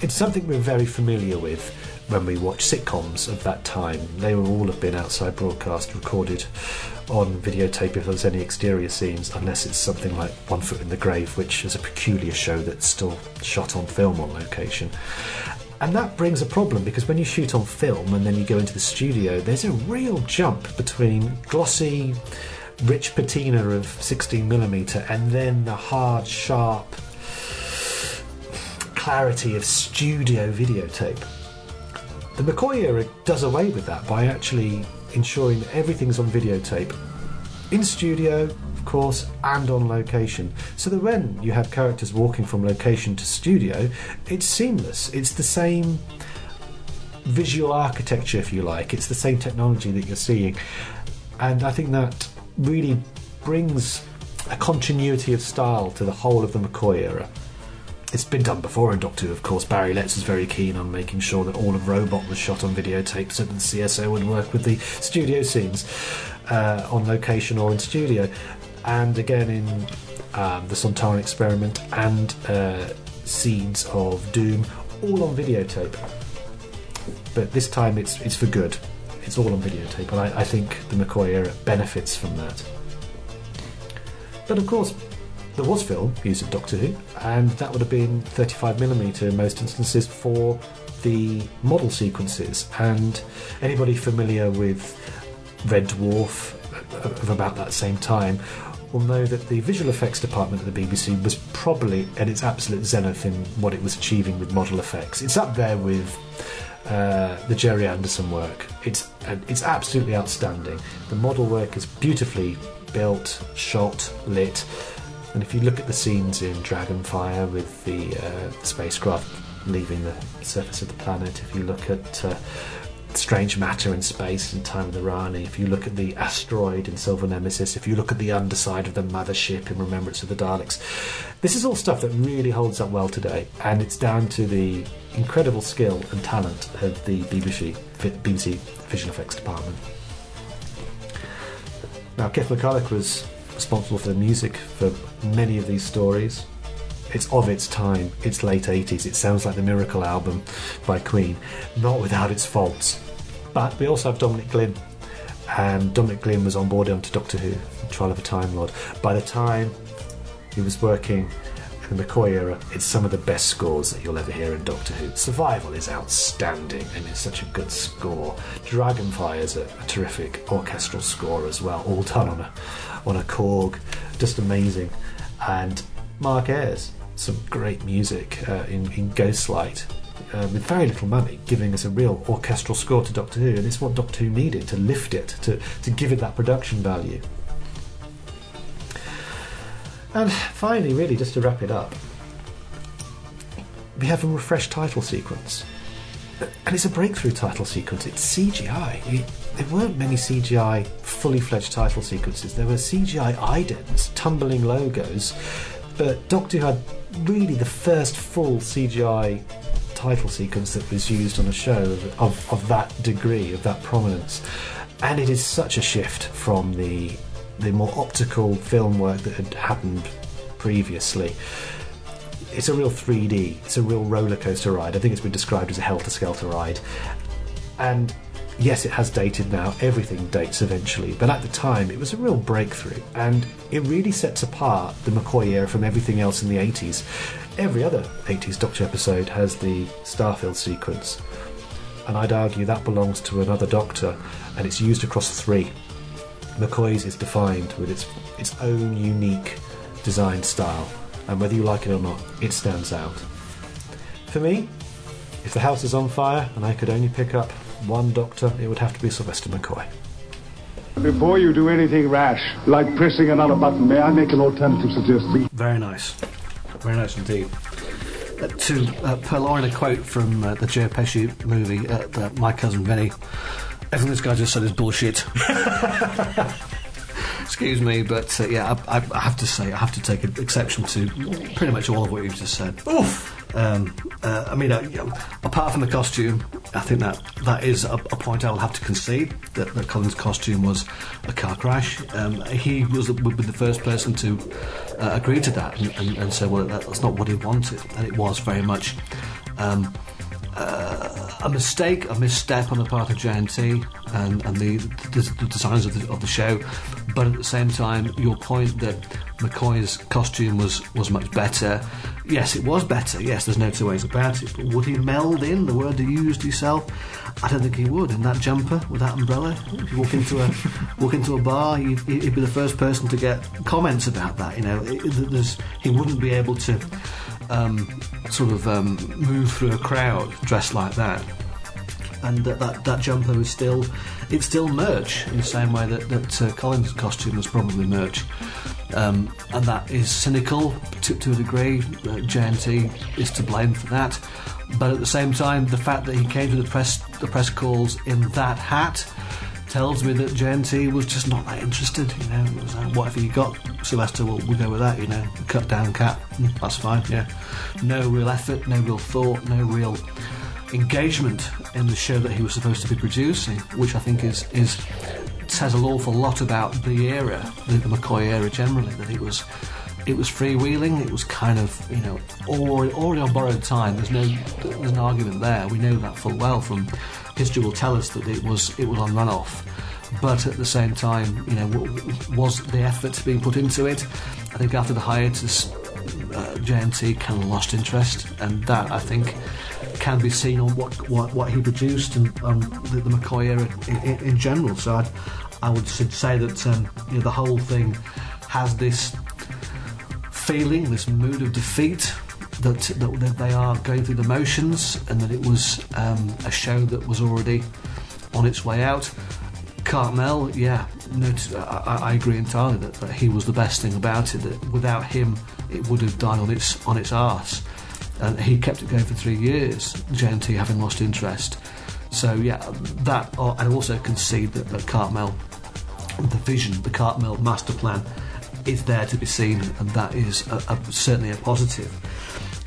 C: It's something we're very familiar with when we watch sitcoms of that time. They will all have been outside broadcast, recorded on videotape if there's any exterior scenes, unless it's something like One Foot in the Grave, which is a peculiar show that's still shot on film on location. And that brings a problem because when you shoot on film and then you go into the studio, there's a real jump between glossy, rich patina of 16mm and then the hard, sharp clarity of studio videotape. The McCoy era does away with that by actually ensuring that everything's on videotape in studio, of course, and on location. So that when you have characters walking from location to studio, it's seamless. It's the same visual architecture, if you like. It's the same technology that you're seeing. And I think that really brings a continuity of style to the whole of the McCoy era. It's been done before in Doctor Who, of course. Barry Letts was very keen on making sure that all of Robot was shot on videotape so that the CSO would work with the studio scenes uh, on location or in studio. And again, in um, the Sontaran experiment and uh, Seeds of Doom, all on videotape. But this time it's, it's for good. It's all on videotape, and I, I think the McCoy era benefits from that. But of course, there was film used of Doctor Who, and that would have been 35mm in most instances for the model sequences. And anybody familiar with Red Dwarf of about that same time will know that the visual effects department at the BBC was probably at its absolute zenith in what it was achieving with model effects. It's up there with uh, the Gerry Anderson work. It's uh, it's absolutely outstanding. The model work is beautifully built, shot, lit, and if you look at the scenes in Dragonfire with the, uh, the spacecraft leaving the surface of the planet, if you look at uh, Strange Matter in Space and Time of the Rani, if you look at the asteroid in Silver Nemesis, if you look at the underside of the mothership in Remembrance of the Daleks, this is all stuff that really holds up well today, and it's down to the incredible skill and talent of the BBC, BBC Visual Effects Department. Now, Keff McCulloch was responsible for the music for many of these stories. It's of its time, it's late 80s, it sounds like the Miracle album by Queen, not without its faults. But we also have Dominic Glynn, and Dominic Glynn was on board onto Doctor Who, Trial of a Time Lord. By the time he was working in the McCoy era, it's some of the best scores that you'll ever hear in Doctor Who. Survival is outstanding and it's such a good score. Dragonfire is a, a terrific orchestral score as well, all done on a on a Korg, just amazing. And Mark Ayres, some great music uh, in, in Ghostlight. uh, with very little money, giving us a real orchestral score to Doctor Who, and it's what Doctor Who needed to lift it, to, to give it that production value. And finally, really, just to wrap it up, we have a refreshed title sequence. And it's a breakthrough title sequence. It's CGI. It- there weren't many CGI fully fledged title sequences. There were CGI idents, tumbling logos, but Doctor Who had really the first full CGI title sequence that was used on a show of, of, of that degree, of that prominence. And it is such a shift from the the more optical film work that had happened previously it's a real 3D. It's a real roller coaster ride. I think it's been described as a helter skelter ride. And yes, it has dated now. Everything dates eventually. But at the time, it was a real breakthrough. And it really sets apart the McCoy era from everything else in the 80s. Every other 80s Doctor episode has the Starfield sequence. And I'd argue that belongs to another Doctor, and it's used across three. McCoy's is defined with its its own unique design style, and whether you like it or not, it stands out. For me, if the house is on fire and I could only pick up one Doctor, it would have to be Sylvester McCoy.
G: Before you do anything rash, like pressing another button, may I make an alternative suggestion?
D: Very nice. Very nice indeed. Uh, to uh, purloin a quote from uh, the Joe Pesci movie, uh, the, My Cousin Vinny, everything this guy just said is bullshit. Excuse me, but uh, yeah, I, I, have to say, I have to take an exception to pretty much all of what you've just said. Oof! Um, uh, I mean, uh, you know, apart from the costume, I think that that is a, a point I will have to concede that, that Colin's costume was a car crash. Um, he was the, would be the first person to uh, agree to that and, and, and say, well, that's not what he wanted, and it was very much. Um, uh, a mistake, a misstep on the part of JNT and, and the, the, the designers of the, of the show, but at the same time, your point that McCoy's costume was, was much better. Yes, it was better. Yes, there's no two ways about it. But would he meld in the word you used yourself? I don't think he would. In that jumper with that umbrella, if you walk into a walk into a bar, he'd, he'd be the first person to get comments about that. You know, it, there's, he wouldn't be able to um, sort of um, move through a crowd dressed like that. And that, that, that jumper was still, it's still merch in the same way that, that uh, Colin's costume was probably merch. Um, and that is cynical to, to a degree. Uh, JNT is to blame for that. But at the same time, the fact that he came to the press, the press calls in that hat tells me that JNT was just not that interested. You know, it was like, whatever you got, Sylvester, we'll, we'll go with that. You know, cut down cat, mm, that's fine. Yeah, no real effort, no real thought, no real engagement in the show that he was supposed to be producing, which I think is is says an awful lot about the era, the, the McCoy era generally. That it was it was freewheeling. It was kind of you know already, already on borrowed time. There's no there's an argument there. We know that full well from history will tell us that it was it was on runoff. But at the same time, you know, was the effort being put into it? I think after the hiatus, uh, JNT kind of lost interest, and that I think can be seen on what what, what he produced and um, the, the McCoy era in, in, in general. So I'd, I would say that um, you know, the whole thing has this feeling, this mood of defeat. That, that, they are going through the motions, and that it was um, a show that was already on its way out. Cartmel, yeah, no, I, I agree entirely that, that he was the best thing about it. That without him, it would have died on its on its arse. And he kept it going for three years. JNT having lost interest. So yeah, that uh, and also concede that, that Cartmel, the vision, the Cartmel master plan, is there to be seen, and that is a, a, certainly a positive.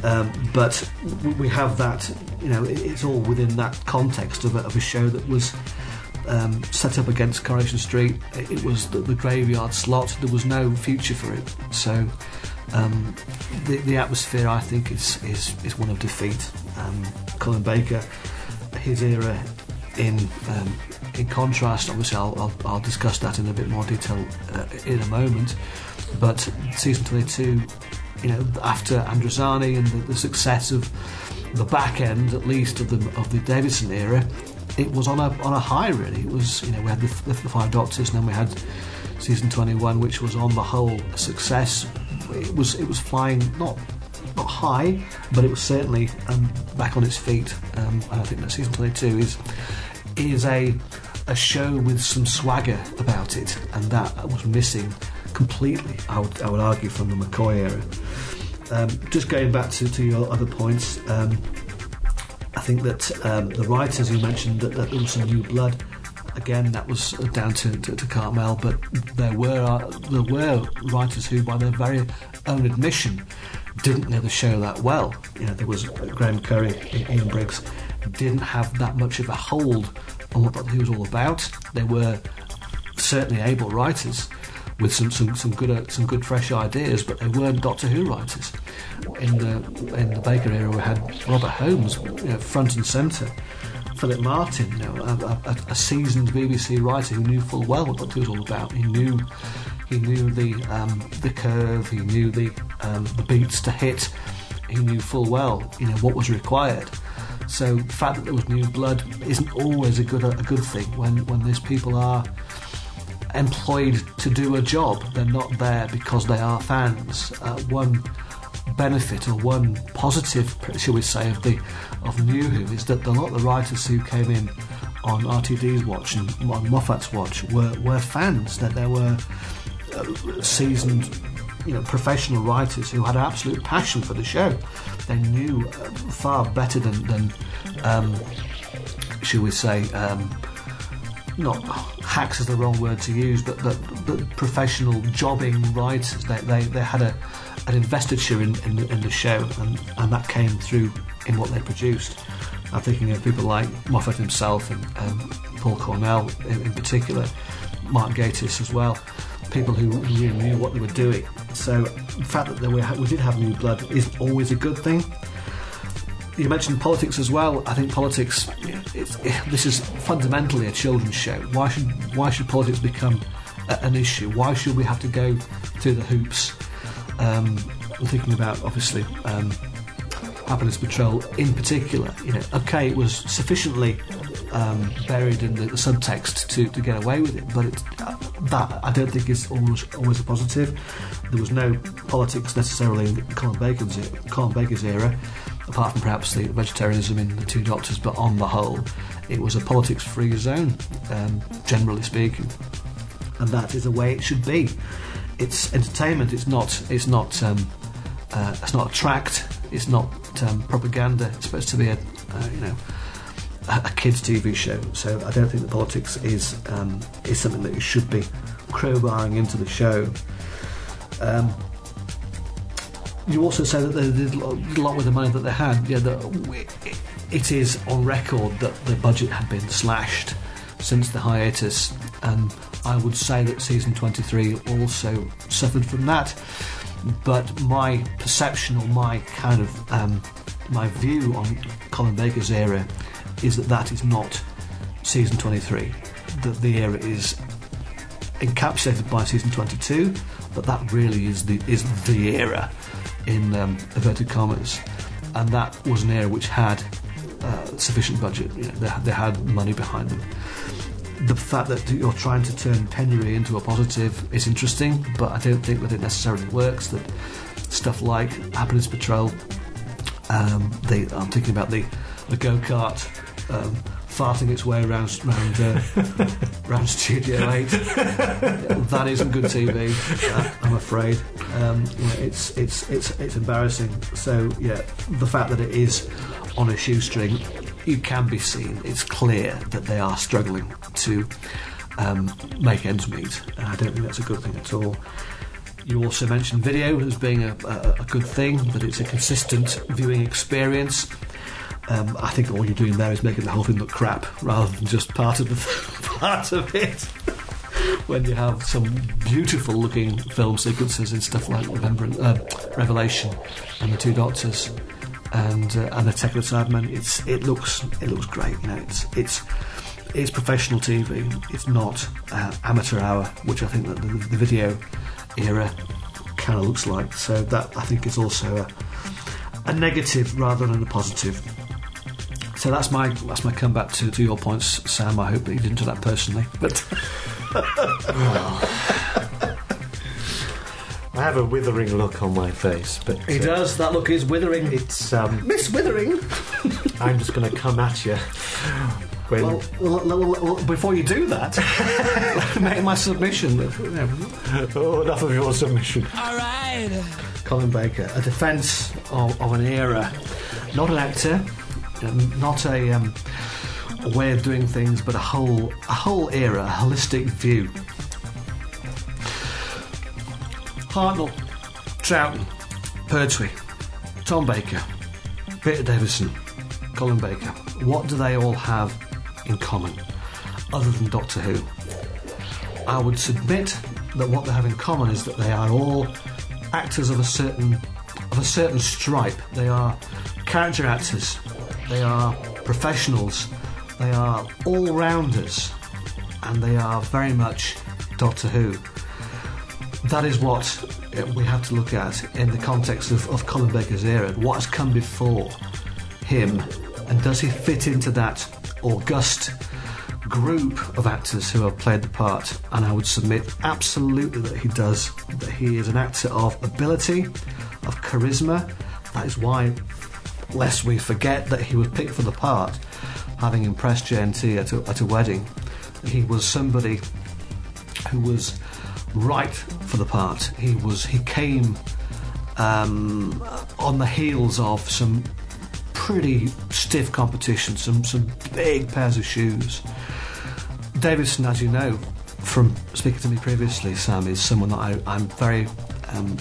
D: Um, but we have that, you know, it's all within that context of a, of a show that was um, set up against Coronation Street. It, was the, the graveyard slot. There was no future for it. So um, the, the atmosphere, I think, is is, is one of defeat. Um, Colin Baker, his era in um, in contrast, obviously, I'll, I'll, I'll discuss that in a bit more detail uh, in a moment. But season 22, you know, after Androzani and the, the success of the back end, at least of the of the Davidson era, it was on a on a high. Really, it was. You know, we had the, the Five Doctors, and then we had season 21, which was on the whole a success. It was it was flying not not high, but it was certainly um, back on its feet. Um, and I think that season 22 is is a a show with some swagger about it, and that was missing completely. I would, I would argue from the McCoy era. Um, just going back to, to your other points, um, I think that um, the writers you mentioned that, that there was some new blood. Again, that was down to, to, to Cartmel, but there were uh, there were writers who, by their very own admission, didn't know the show that well. You know, there was Graeme Curry, Ian Briggs, didn't have that much of a hold on what he was all about. They were certainly able writers with some, some, some good uh, some good fresh ideas, but they weren't Doctor Who writers. In the in the Baker era, we had Robert Holmes, you know, front and centre. Philip Martin, you know, a, a, a, seasoned BBC writer who knew full well what Doctor Who was all about. He knew he knew the um, the curve, he knew the um, the beats to hit. He knew full well, you know, what was required. So the fact that there was new blood isn't always a good a good thing when when these people are employed to do a job. They're not there because they are fans. Uh, one benefit or one positive, shall we say, of the of New Who is that a lot of the writers who came in on RTD's watch and on Moffat's watch were, were fans. That there were uh, seasoned, you know, professional writers who had an absolute passion for the show. They knew uh, far better than, than um, shall we say. Um, not hacks is the wrong word to use, but, but professional jobbing writers. They, they, they had a, an investiture in, in, in the show, and, and that came through in what they produced. I'm thinking of people like Moffat himself and um, Paul Cornell in, in, particular, Mark Gatiss as well, people who really knew what they were doing. So the fact that were, we did have new blood is always a good thing you mentioned politics as well. I think politics. It, this is fundamentally a children's show. Why should why should politics become a, an issue? Why should we have to go through the hoops? Um, I'm thinking about obviously um, Happiness Patrol in particular. You know, okay, it was sufficiently um, buried in the, the, subtext to, to get away with it, but it, uh, that I don't think is always always a positive. There was no politics necessarily in Colin Baker's Colin Baker's era apart from perhaps the vegetarianism in the two doctors, but on the whole, it was a politics free zone, um, generally speaking. And that is the way it should be. It's entertainment, it's not, it's not, um, uh, it's not a tract, it's not um, propaganda, it's supposed to be a, uh, you know, a, kids' TV show. So I don't think that politics is, um, is something that you should be crowbarring into the show. Um, you also say that they did a lot with the money that they had. Yeah, that it is on record that the budget had been slashed since the hiatus, and I would say that season 23 also suffered from that. But my perception or my kind of um, my view on Colin Baker's era is that that is not season 23. That the era is encapsulated by season 22, but that really is the is the era in um, inverted commas, and that was an era which had uh, sufficient budget. You know, they, they, had money behind them. The fact that you're trying to turn penury into a positive is interesting, but I don't think that it necessarily works. That stuff like Happiness Patrol, um, the, I'm thinking about the the go kart. Um, farting its way around around, uh, around Studio Eight. that isn't good TV, uh, I'm afraid. Um, it's it's it's it's embarrassing. So yeah, the fact that it is on a shoestring, you can be seen. It's clear that they are struggling to um, make ends meet, and I don't think that's a good thing at all. You also mentioned video as being a, a, a good thing, that it's a consistent viewing experience. Um, I think all you're doing there is making the whole thing look crap rather than just part of the part of it. when you have some beautiful looking film sequences and stuff like uh, Revelation and the Two Doctors and uh, and Attack of the it's it looks it looks great. You know, it's it's it's professional TV. It's not uh, amateur hour, which I think that the, the video era kind of looks like. So that I think is also a, a negative rather than a positive. So that's my that's my comeback to, to your points, Sam. I hope that you didn't do that personally, but.
C: I have a withering look on my face, but
D: He
C: uh,
D: does. That look is withering.
C: It's um,
D: Miss Withering.
C: I'm just going to come at you. When
D: Well, well, well, well, before you do that, make my submission.
C: oh, enough of your submission. Alright.
D: Colin Baker, a defence of, of an era, not an actor, um, not a, um, way of doing things, but a whole a whole era, a holistic view. Hartnell, Troughton, Pertwee, Tom Baker, Peter Davison, Colin Baker. What do they all have in common, other than Doctor Who? I would submit that what they have in common is that they are all actors of a certain of a certain stripe. They are character actors. They are professionals. They are all rounders, and they are very much Doctor Who. That is what uh, we have to look at in the context of, of Colin Baker's era. What has come before him, and does he fit into that august group of actors who have played the part? And I would submit absolutely that he does. That he is an actor of ability, of charisma. That is why, lest we forget that he was picked for the part, having impressed JNT at a, at a wedding. He was somebody who was right for the part. He was. He came um, on the heels of some pretty stiff competition, some some big pairs of shoes. Davidson, as you know from speaking to me previously, Sam is someone that I, I'm very um,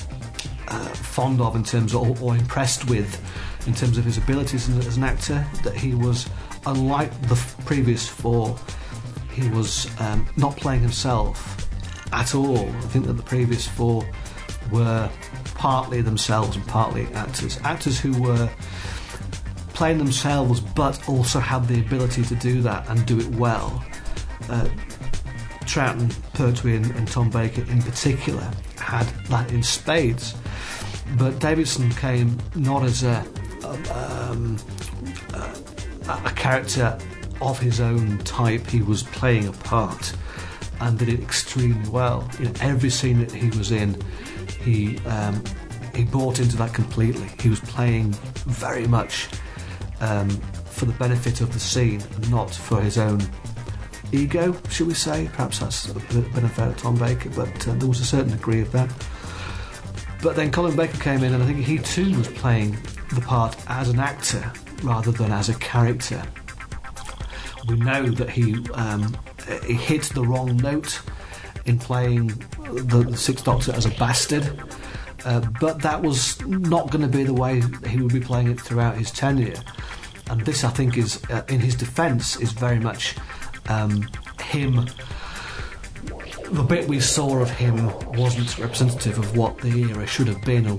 D: uh, fond of in terms of, or, or impressed with in terms of his abilities as, an actor. That he was unlike the previous four. He was um, not playing himself at all. I think that the previous four were partly themselves and partly actors. Actors who were playing themselves but also had the ability to do that and do it well. Uh, Troughton, Pertwee, and, and Tom Baker in particular had that in spades. But Davidson came not as a, um, a, a character of his own type, he was playing a part and did it extremely well. In every scene that he was in, he um, he bought into that completely. He was playing very much um, for the benefit of the scene, not for his own ego, should we say? Perhaps that's a bit, bit of Tom Baker, but uh, there was a certain degree of that. But then Colin Baker came in, and I think he too was playing the part as an actor rather than as a character. We know that he um, he hit the wrong note in playing the, the Sixth Doctor as a bastard. Uh, but that was not going to be the way he would be playing it throughout his tenure. And this, I think, is uh, in his defence, is very much um, him. The bit we saw of him wasn't representative of what the era should have been, or,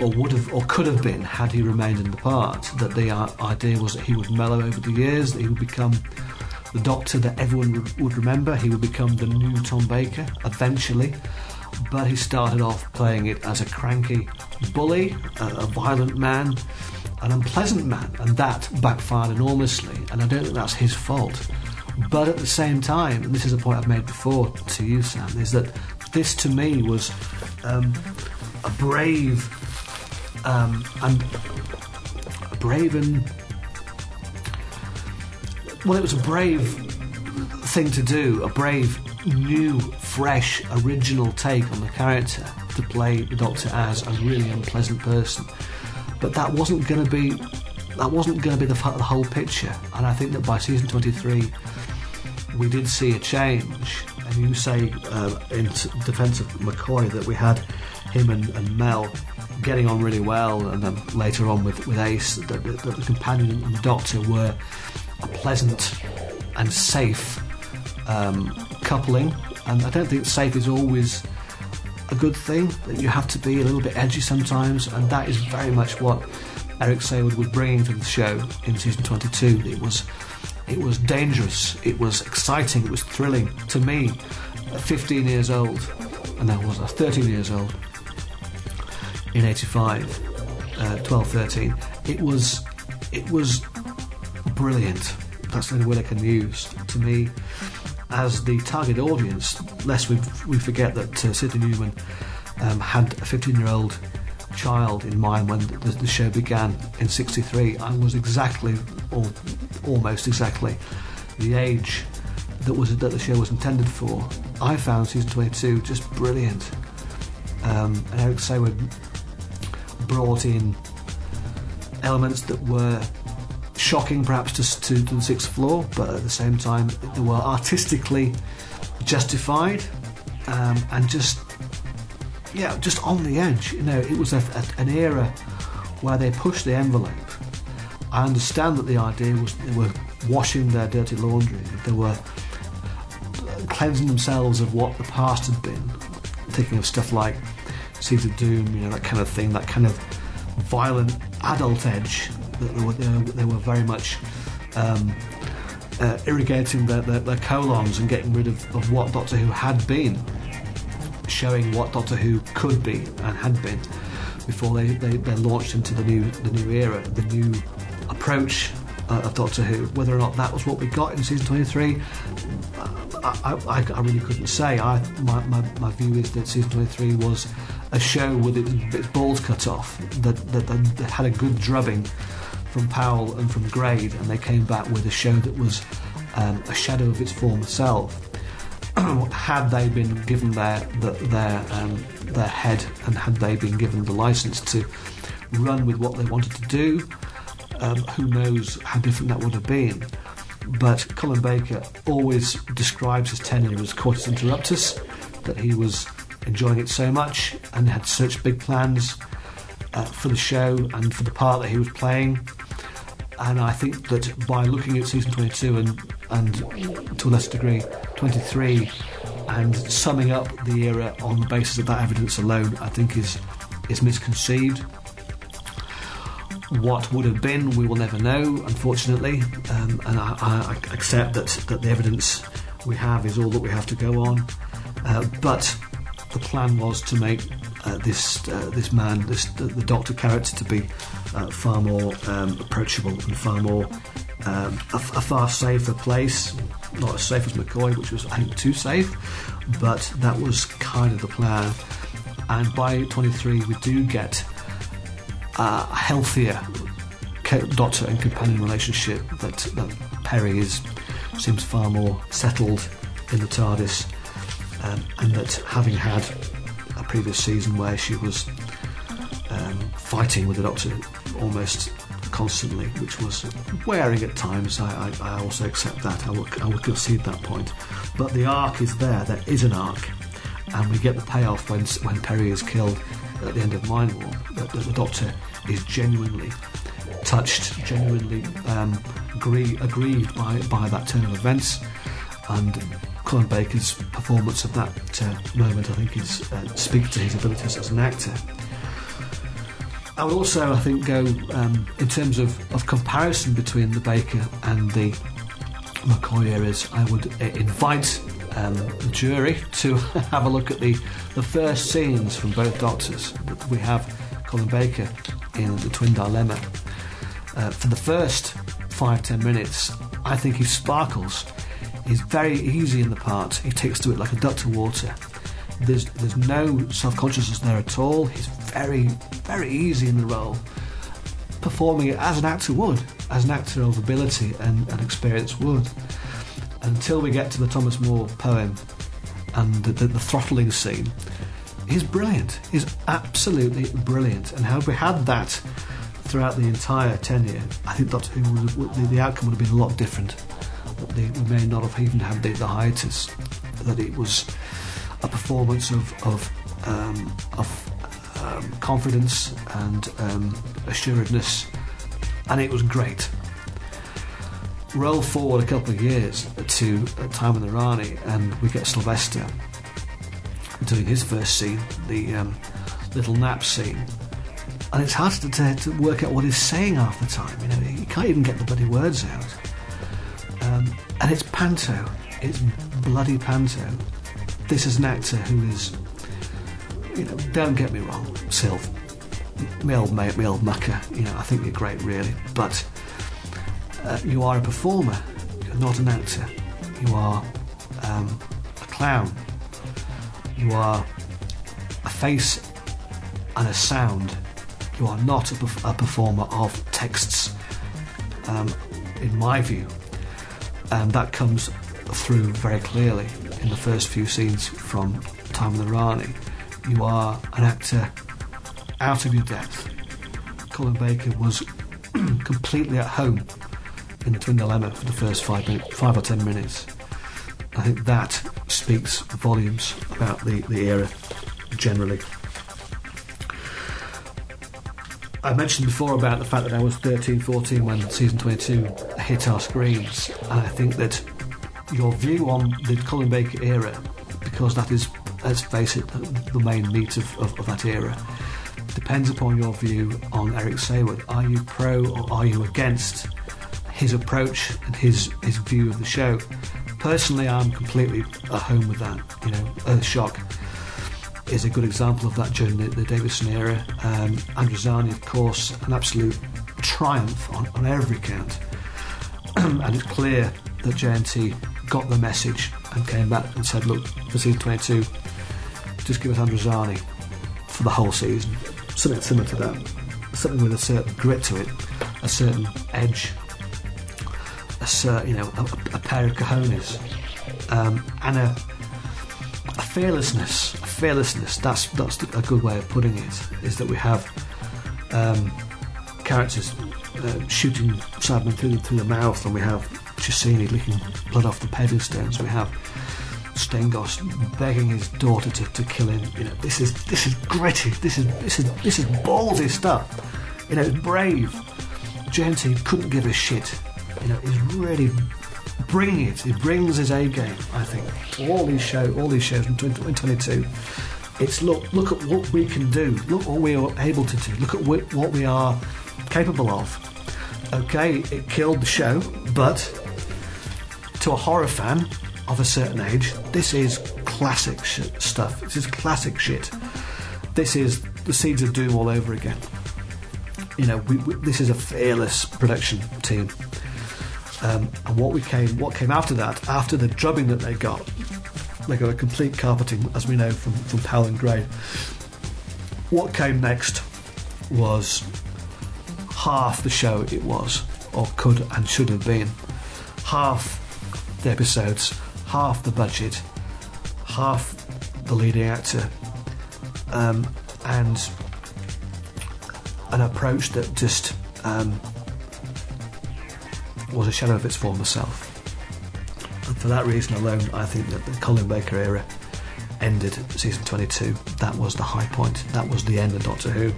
D: or would have, or could have been, had he remained in the part. That the uh, idea was that he would mellow over the years, that he would become the Doctor that everyone would- remember. He would become the new Tom Baker eventually. But he started off playing it as a cranky bully, a, a violent man, an unpleasant man, and that backfired enormously. And I don't think that's his fault. But at the same time, and this is a point I've made before to you, Sam, is that this to me was um, a brave um, and a brave and well, it was a brave thing to do, a brave, new, fresh, original take on the character to play the Doctor as a really unpleasant person. But that wasn't going to be that wasn't going to be the, the whole picture. And I think that by season 23, we did see a change. And you say uh, in defence of McCoy that we had him and, and Mel getting on really well, and then later on with, with Ace, that, that the companion and the Doctor were a pleasant and safe um, coupling. And I don't think safe is always a good thing. That you have to be a little bit edgy sometimes, and that is very much what Eric Saward was bringing to the show in season 22. It was, it was dangerous, it was exciting, it was thrilling to me. At 15 years old, and I was uh, 13 years old in 85, uh, 12, 13. It was, it was brilliant. That's the only word I can use. To me, as the target audience, lest we, we forget that uh, Sydney Newman um, had a 15 year old child in mind when the, the show began in 63. I was exactly, or almost exactly, the age that was that the show was intended for. I found season 22 just brilliant. Um, and Eric Saward brought in elements that were shocking perhaps to, to, to the sixth floor, but at the same time they were artistically justified um, and just yeah, just on the edge. You know, it was a, a, an era where they pushed the envelope. I understand that the idea was they were washing their dirty laundry. That they were cleansing themselves of what the past had been. Thinking of stuff like Seeds of Doom, you know, that kind of thing, that kind of violent adult edge. That they were, they were, they were very much um, uh, irrigating their, their, their colons and getting rid of, of what Doctor Who had been showing what Doctor Who could be and had been before they, they, they launched into the new the new era, the new approach uh, of Doctor Who. Whether or not that was what we got in season 23, I, I, I really couldn't say. I, my, my, my view is that season 23 was a show with its, its balls cut off, that, that, that had a good drubbing from Powell and from Grade, and they came back with a show that was um, a shadow of its former self. had they been given their their um, their head and had they been given the license to run with what they wanted to do, um, who knows how different that would have been. But Colin Baker always describes his tenure as Coitus Interruptus, that he was enjoying it so much and had such big plans uh, for the show and for the part that he was playing. And I think that by looking at season 22 and, and to a lesser degree 23 and summing up the era on the basis of that evidence alone, I think is is misconceived. What would have been, we will never know, unfortunately, um, and I, I, accept that, that the evidence we have is all that we have to go on. Uh, but the plan was to make uh, this uh, this man, this the, the, Doctor character, to be uh, far more um, approachable and far more um, a, a, far safer place. Not as safe as McCoy, which was I think too safe, but that was kind of the plan. And by 23, we do get a healthier doctor and companion relationship. That, that Peri is seems far more settled in the TARDIS, um, and that having had a previous season where she was um, fighting with the Doctor almost constantly, which was wearing at times. I, I, I also accept that. I will, I will concede that point. But the arc is there. There is an arc, and we get the payoff when when Peri is killed at the end of Mindwarp. That, that the Doctor is genuinely touched, genuinely um, agree, aggrieved by by that turn of events, and Colin Baker's performance of that uh, moment, I think, is uh, speaks to his abilities as an actor. I would also, I think, go um, in terms of, of comparison between the Baker and the McCoy eras. I would uh, invite um, jury to have a look at the, the first scenes from both Doctors. We have Colin Baker in The Twin Dilemma. Uh, for the first five, ten minutes, I think he sparkles He's very easy in the part. He takes to it like a duck to water. There's there's no self consciousness there at all. He's very very easy in the role, performing it as an actor would, as an actor of ability and, and experience would. Until we get to the Thomas Moore poem and the, the, the throttling scene, he's brilliant. He's absolutely brilliant. And had we had that throughout the entire tenure, I think that the, the outcome would have been a lot different we may not have even had the, the hiatus, that it was a performance of, of, um, of um, confidence and um, assuredness, and it was great. Roll forward a couple of years to a Time in the Rani, and we get Sylvester doing his first scene, the um, little nap scene. And it's hard to, to, work out what he's saying half the time. You know, he can't even get the bloody words out. Um, and it's panto. It's bloody panto. This is an actor who is, you know, don't get me wrong, Sylv, my old mate, my old mucker, you know, I think you're great, really, but uh, you are a performer, you're not an actor. You are um, a clown. You are a face and a sound. You are not a, perf- a performer of texts, um, in my view. And that comes through very clearly in the first few scenes from Time of the Rani. You are an actor out of your depth. Colin Baker was completely at home in the Twin Dilemma for the first five, minute, five or ten minutes. I think that speaks volumes about the, the era generally. I mentioned before about the fact that I was 13, 14 when season 22 hit our screens, and I think that your view on the Colin Baker era, because that is, let's face it, the, main meat of, of, of that era, depends upon your view on Eric Saward. Are you pro or are you against his approach and his, his view of the show? Personally, I'm completely at home with that. You know, Earthshock is a good example of that during the, the Davison era. Um, Androzani, of course, an absolute triumph on, on every count. and it's clear that JNT got the message and came back and said, look, for season 22, just give us Androzani for the whole season. Something similar to that. Something with a certain grit to it, a certain edge, a you know, a, a pair of cojones, um, and a, a fearlessness. A fearlessness. That's that's a good way of putting it. Is that we have um, characters uh, shooting Sadman through the, through the mouth, and we have Chessene licking blood off the paving stones. We have Stengos begging his daughter to, to kill him. You know, this is this is gritty. This is this is this is ballsy stuff. You know, brave. Genty couldn't give a shit. You know, he's really bringing it. He brings his A game. I think all these show, all these shows in 2022. It's look, look at what we can do. Look what we are able to do. Look at wh- what we are capable of. Okay, it killed the show, but to a horror fan of a certain age, this is classic shit stuff. This is classic shit. This is the Seeds of Doom all over again. You know, we, we, this is a fearless production team. Um, and what we came, what came after that, after the drubbing that they got, they got a complete carpeting, as we know from from Powell and Grade. What came next was half the show it was, or could and should have been. Half the episodes, half the budget, half the leading actor, um, and an approach that just um, was a shadow of its former self. And for that reason alone, I think that the Colin Baker era ended season 22. That was the high point. That was the end of Doctor Who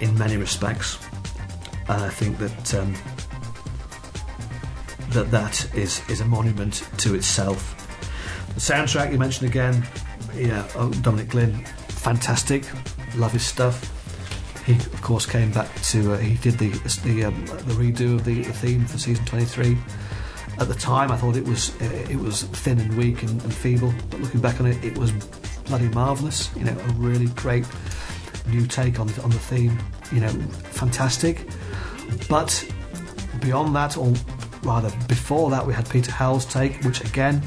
D: in many respects. And I think that um, that that is is a monument to itself. The soundtrack you mentioned again, yeah, oh, Dominic Glynn, fantastic, love his stuff. He of course came back to uh, he did the the um, the redo of the, the theme for season twenty three. At the time, I thought it was uh, it was thin and weak and, and feeble, but looking back on it, it was bloody marvelous. You know, a really great new take on the, on the theme. You know, fantastic. But beyond that, or rather before that, we had Peter Howell's take, which again,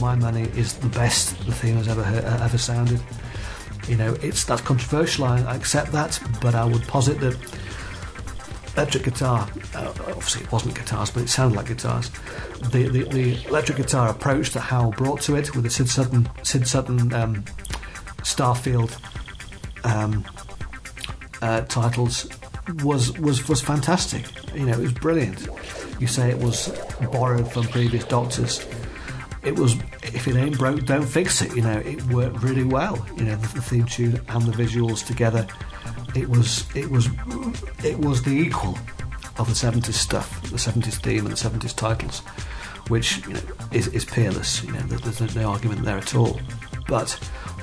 D: my money, is the best the theme has ever heard, uh, ever sounded. You know, it's that's controversial. I, accept that, but I would posit that electric guitar, uh, obviously it wasn't guitars, but it sounded like guitars. The, the, the electric guitar approach that Howell brought to it with the Sid Sutton, Sid Sutton um, Starfield um, uh, titles was was was fantastic. You know, it was brilliant. You say it was borrowed from previous Doctors. It was if it ain't broke, don't fix it. You know, it worked really well. You know, the, the theme tune and the visuals together. It was it was it was the equal of the seventies stuff, the seventies theme and the seventies titles, which you know is, is peerless. You know, there's, there's no argument there at all. But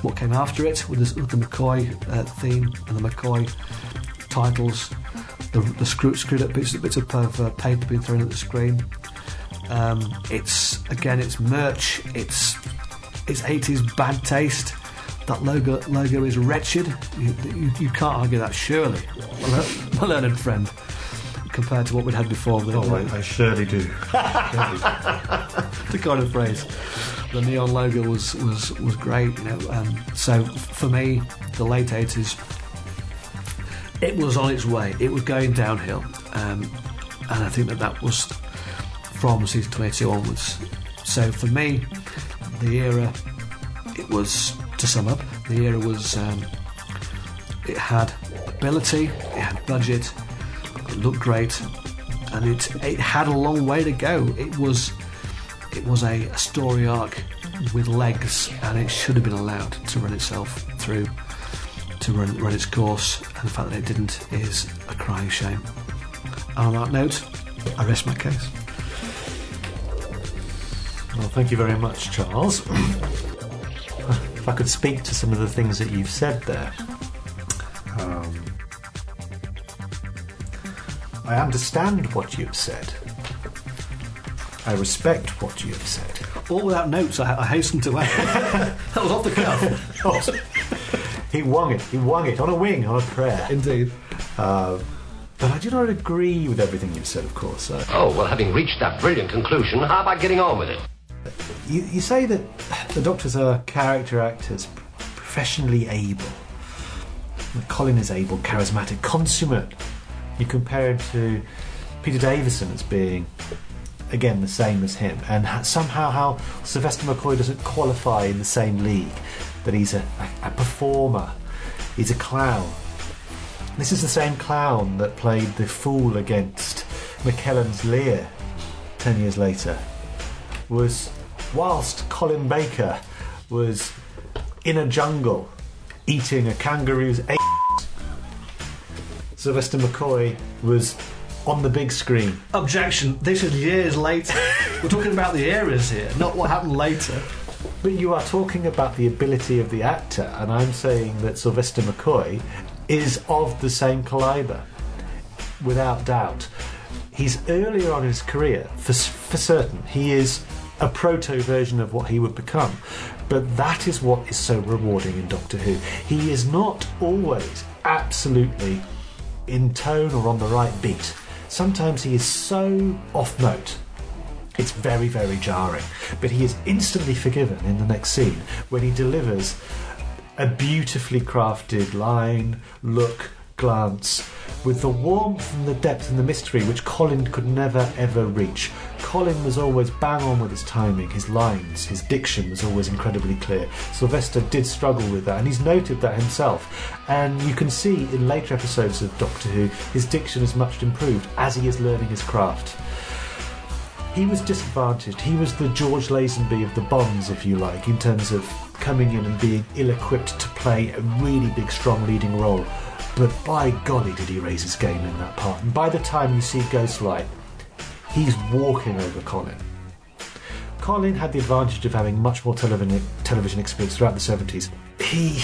D: what came after it with, this, with the McCoy uh, theme and the McCoy titles, the, the screwed, screwed up bits, bits of uh, paper being thrown at the screen. Um, it's again, it's merch. It's it's 80s bad taste. That logo logo is wretched. You, you, you can't argue that, surely, my, learned friend, compared to what we'd had before. The,
C: Oh, I, I surely do.
D: the kind of phrase. The neon logo was was was great. You know, um, so for me, the late eighties, it was on its way. It was going downhill, um, and I think that that was from twenty-two onwards. So for me, the era, it was to sum up, the era was um, it had ability, it had budget, it looked great, and it it had a long way to go. It was it was a, a story arc with legs, and it should have been allowed to run itself through to run, run its course. And the fact that it didn't is a crying shame. And on that note, I rest my case.
C: Well, thank you very much, Charles. if I could speak to some of the things that you've said there. Um, I understand what you've said. I respect what you have said.
D: All without notes, I, I hasten to add. that was off the cuff.
C: he wung it. He wung it on a wing, on a prayer.
D: Indeed.
C: Uh, but I do not agree with everything you've said, of course. Uh,
H: Oh, well, having reached that brilliant conclusion, how about getting on with it?
C: You, you say that the doctors are character actors, professionally able. Colin is able, charismatic, consummate. You compare him to Peter Davison as being, again, the same as him, and somehow how Sylvester McCoy doesn't qualify in the same league. That he's a, a, a performer, he's a clown. This is the same clown that played the fool against McKellen's Lear ten years later was whilst Colin Baker was in a jungle eating a kangaroo's a Sylvester McCoy was on the big screen.
D: Objection. This is years later. We're talking about the eras here, not what happened later.
C: But you are talking about the ability of the actor, and I'm saying that Sylvester McCoy is of the same calibre, without doubt. He's earlier on in his career, for, for certain. He is a proto version of what he would become. But that is what is so rewarding in Doctor Who. He is not always absolutely in tone or on the right beat. Sometimes he is so off note it's very, very jarring. But he is instantly forgiven in the next scene when he delivers a beautifully crafted line, look, glance, with the warmth and the depth and the mystery which Colin could never ever reach. Colin was always bang on with his timing, his lines, his diction was always incredibly clear. Sylvester did struggle with that, and he's noted that himself. And you can see in later episodes of Doctor Who, his diction has much improved as he is learning his craft he was disadvantaged. He was the George Lazenby of the Bonds, if you like, in terms of coming in and being ill equipped to play a really big, strong leading role. But by golly, did he raise his game in that part. And by the time you see Ghostlight, he's walking over Colin. Colin had the advantage of having much more television television experience throughout the 70s. He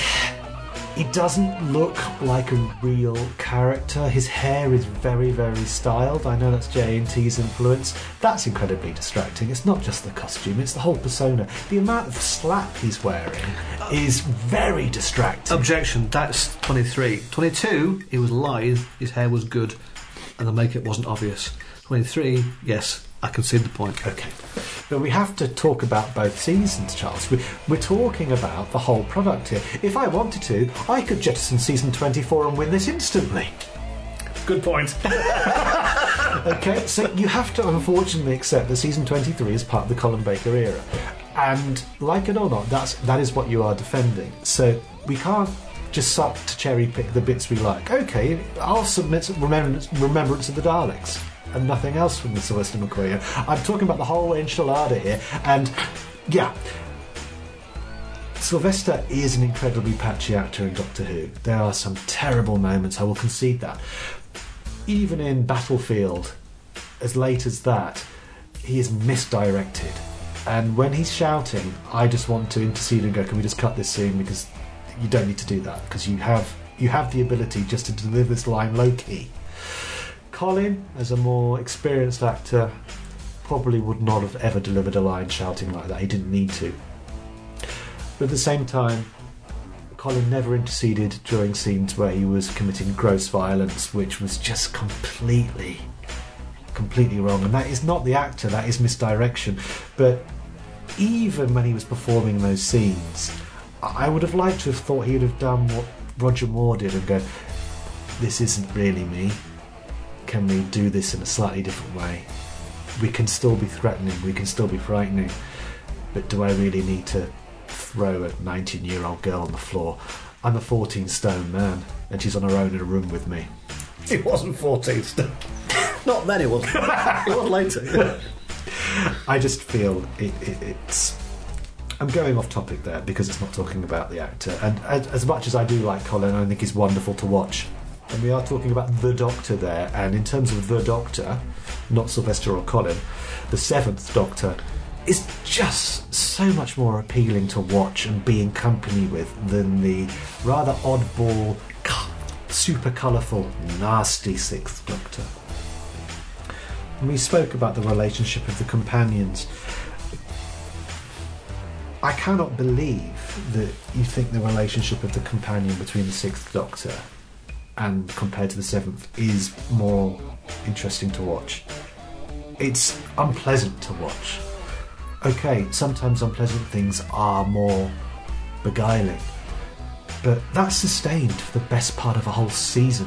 C: he doesn't look like a real character. His hair is very, very styled. I know that's J&T's influence. That's incredibly distracting. It's not just the costume, it's the whole persona. The amount of slap he's wearing is very distracting.
D: Objection. That's 23. 22, he was lithe, his hair was good, and the makeup wasn't obvious. 23, yes, I concede the point.
C: Okay. But we have to talk about both seasons, Charles. We, we're talking about the whole product here. If I wanted to, I could jettison season 24 and win this instantly.
D: Good point.
C: Okay, so you have to unfortunately accept that season 23 is part of the Colin Baker era. And like it or not, that's that is what you are defending. So we can't just suck to cherry pick the bits we like. Okay, I'll submit remembrance, remembrance of the Daleks and nothing else from the Sylvester McCoy. I'm talking about the whole enchilada here, and yeah. Sylvester is an incredibly patchy actor in Doctor Who. There are some terrible moments, I will concede that. Even in Battlefield, as late as that, he is misdirected. And when he's shouting, I just want to intercede and go, "Can we just cut this scene?" Because you don't need to do that because you have you have the ability just to deliver this line low key. Colin, as a more experienced actor, probably would not have ever delivered a line shouting like that. He didn't need to. But at the same time, Colin never interceded during scenes where he was committing gross violence, which was just completely, completely wrong. And that is not the actor, that is misdirection. But even when he was performing those scenes, I would have liked to have thought he would have done what Roger Moore did and go, "This isn't really me. Can we do this in a slightly different way? We can still be threatening. We can still be frightening." but do I really need to throw a 19 year old girl on the floor? I'm a 14 stone man, and she's on her own in a room with me.
D: It wasn't 14 stone. Not then, it was. it was later.
C: I just feel it, it, it's. I'm going off topic there because it's not talking about the actor. And as, as much as I do like Colin, I think he's wonderful to watch. And we are talking about the Doctor there. And in terms of the Doctor, not Sylvester or Colin, the seventh Doctor is just so much more appealing to watch and be in company with than the rather oddball, super colourful, nasty sixth Doctor. And we spoke about the relationship of the companions. I cannot believe that you think the relationship of the companion between the Sixth Doctor and compared to the Seventh is more interesting to watch. It's unpleasant to watch. Okay, sometimes unpleasant things are more beguiling, but that's sustained for the best part of a whole season.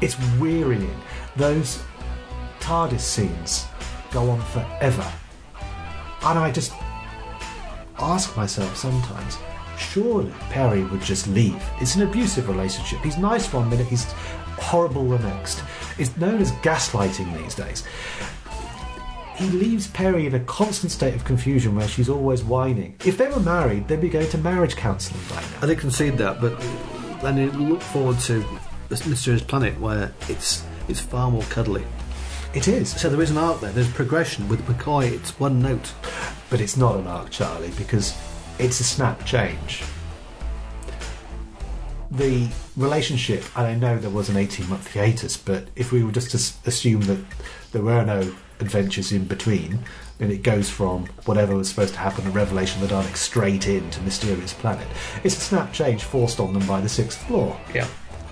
C: It's wearying. Those TARDIS scenes go on forever. And I just ask myself sometimes, surely Peri would just leave. It's an abusive relationship. He's nice one minute, he's horrible the next. It's known as gaslighting these days. He leaves Peri in a constant state of confusion where she's always whining. If they were married, they'd be going to marriage counselling by now.
D: I did concede that, but then you look forward to this Mysterious Planet where it's it's far more cuddly.
C: It is.
D: So there is an arc there. There's progression with McCoy. It's one note.
C: But it's not an arc, Charlie, because it's a snap change. The relationship, and I know there was an 18 month hiatus, but if we were just to assume that there were no adventures in between, then it goes from whatever was supposed to happen, a revelation of the Daleks, straight into Mysterious Planet. It's a snap change forced on them by the sixth floor.
D: Yeah.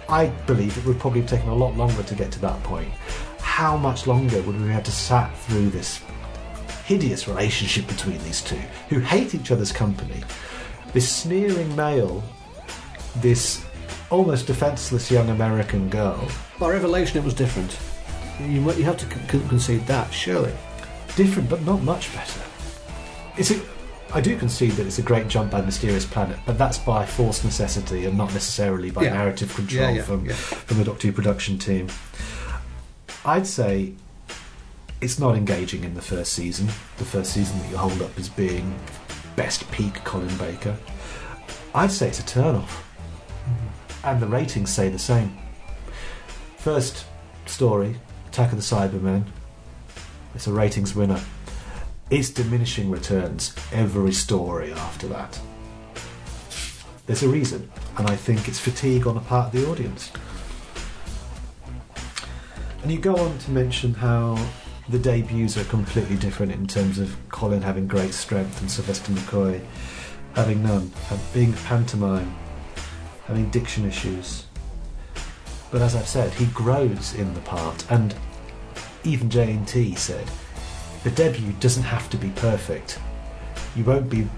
C: I believe it would probably have taken a lot longer to get to that point. How much longer would we have to sat through this hideous relationship between these two, who hate each other's company? This sneering male, this almost defenseless young American girl,
D: By Revelation, it was different. You, you have to con- con- concede that, surely.
C: different but not much better. It's a, I do concede that it's a great jump by Mysterious Planet, but that's by forced necessity and not necessarily by
D: Yeah.
C: narrative control
D: Yeah, yeah,
C: from from the Doctor Who production team. I'd say it's not engaging in the first season. The first season that you hold up as being best peak Colin Baker. I'd say it's a turn off. Mm-hmm. And the ratings say the same. First story, Attack of the Cybermen. It's a ratings winner. It's diminishing returns every story after that. There's a reason, and I think it's fatigue on the part of the audience. And you go on to mention how the debuts are completely different in terms of Colin having great strength and Sylvester McCoy having none, being pantomime, having diction issues. But as I've said, he grows in the part, and even J&T said the debut doesn't have to be perfect. You won't be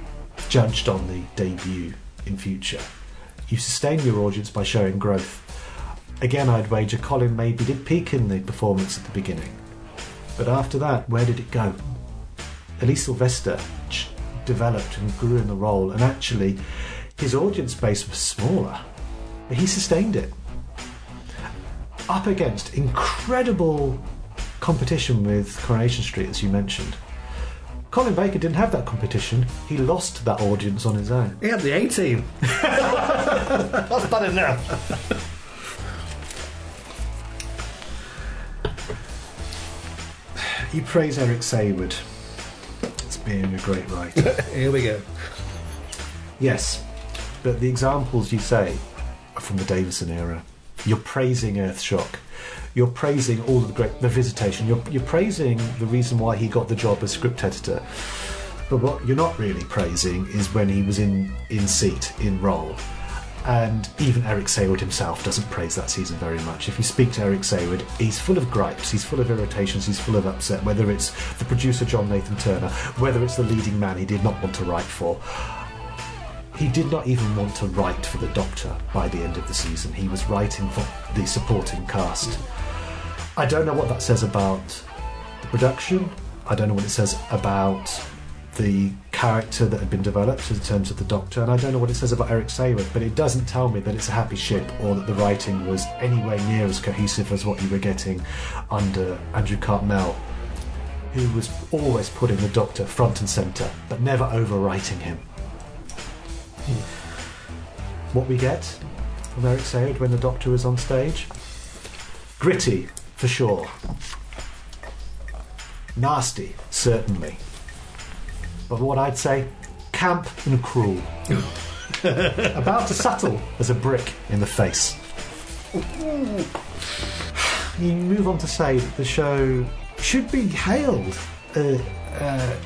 C: judged on the debut in future. You sustain your audience by showing growth. Again, I'd wager Colin maybe did peak in the performance at the beginning. But after that, where did it go? Least Sylvester ch- developed and grew in the role, and actually, his audience base was smaller. But he sustained it. Up against incredible competition with Coronation Street, as you mentioned. Colin Baker didn't have that competition. He lost that audience on his own.
D: He had the 18. That's bad enough.
C: You praised Eric Saward as being a great writer.
D: Here we go.
C: yes, but the examples you say are from the Davison era. You're praising Earthshock. You're praising all of the great the visitation. You're, you're praising the reason why he got the job as script editor. But what you're not really praising is when he was in in seat in role. And even Eric Saward himself doesn't praise that season very much. If you speak to Eric Saward, he's full of gripes, he's full of irritations, he's full of upset, whether it's the producer John Nathan Turner, whether it's the leading man he did not want to write for. He did not even want to write for the Doctor by the end of the season. He was writing for the supporting cast. I don't know what that says about the production. I don't know what it says about the character that had been developed in terms of the Doctor, and I don't know what it says about Eric Saward, but it doesn't tell me that it's a happy ship or that the writing was anywhere near as cohesive as what you were getting under Andrew Cartmel, who was always putting the Doctor front and centre, but never overwriting him. What we get from Eric Saward when the Doctor was on stage? Gritty, for sure. Nasty, certainly. But what I'd say, camp and cruel. About to settle as a brick in the face. You move on to say that the show should be hailed uh, uh,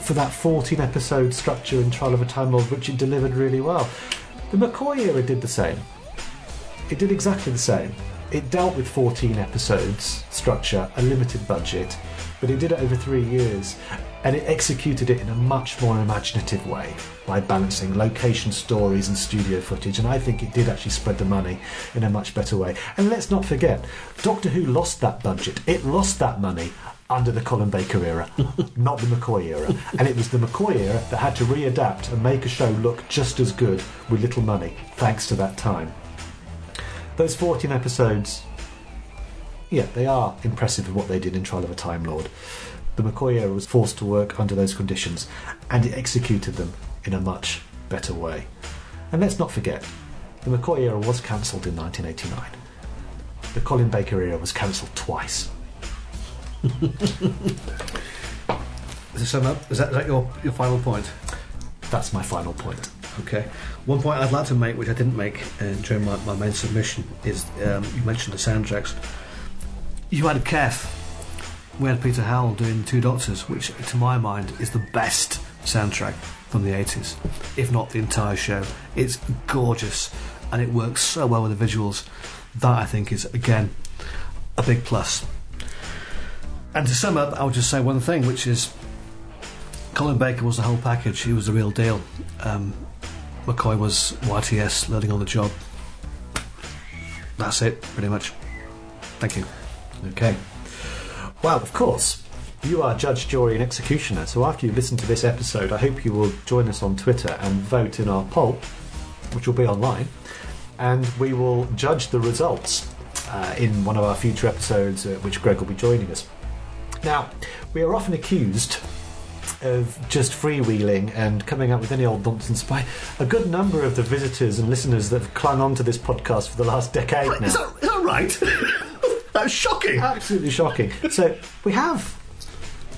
C: for that 14 episode structure in Trial of a Time Lord, which it delivered really well. The McCoy era did the same. It did exactly the same. It dealt with 14 episodes structure, a limited budget, but it did it over three years, and it executed it in a much more imaginative way by balancing location stories and studio footage. And I think it did actually spread the money in a much better way. And let's not forget, Doctor Who lost that budget. It lost that money under the Colin Baker era, not the McCoy era. And it was the McCoy era that had to readapt and make a show look just as good with little money, thanks to that time. Those 14 episodes, yeah, they are impressive in what they did in Trial of a Time Lord. The McCoy era was forced to work under those conditions, and it executed them in a much better way. And let's not forget, the McCoy era was cancelled in 1989. The Colin Baker era was cancelled twice.
D: To sum up, is that, is that your, your final point?
C: That's my final point.
D: Okay. One point I'd like to make, which I didn't make uh, during my, my main submission, is um, you mentioned the soundtracks. You had Keff. We had Peter Howell doing Two Doctors, which, to my mind, is the best soundtrack from the 80s, if not the entire show. It's gorgeous and it works so well with the visuals. That, I think, is, again, a big plus. And to sum up, I would just say one thing, which is Colin Baker was the whole package. He was the real deal. Um, McCoy was YTS, learning on the job. That's it, pretty much. Thank you.
C: Okay. Well, of course, you are judge, jury, and executioner. So after you listen to this episode, I hope you will join us on Twitter and vote in our poll, which will be online, and we will judge the results uh, in one of our future episodes, uh, which Greg will be joining us. Now, we are often accused of just freewheeling and coming up with any old nonsense by a good number of the visitors and listeners that have clung on to this podcast for the last decade now.
D: Is that, is that right? That's shocking.
C: Absolutely shocking. So we have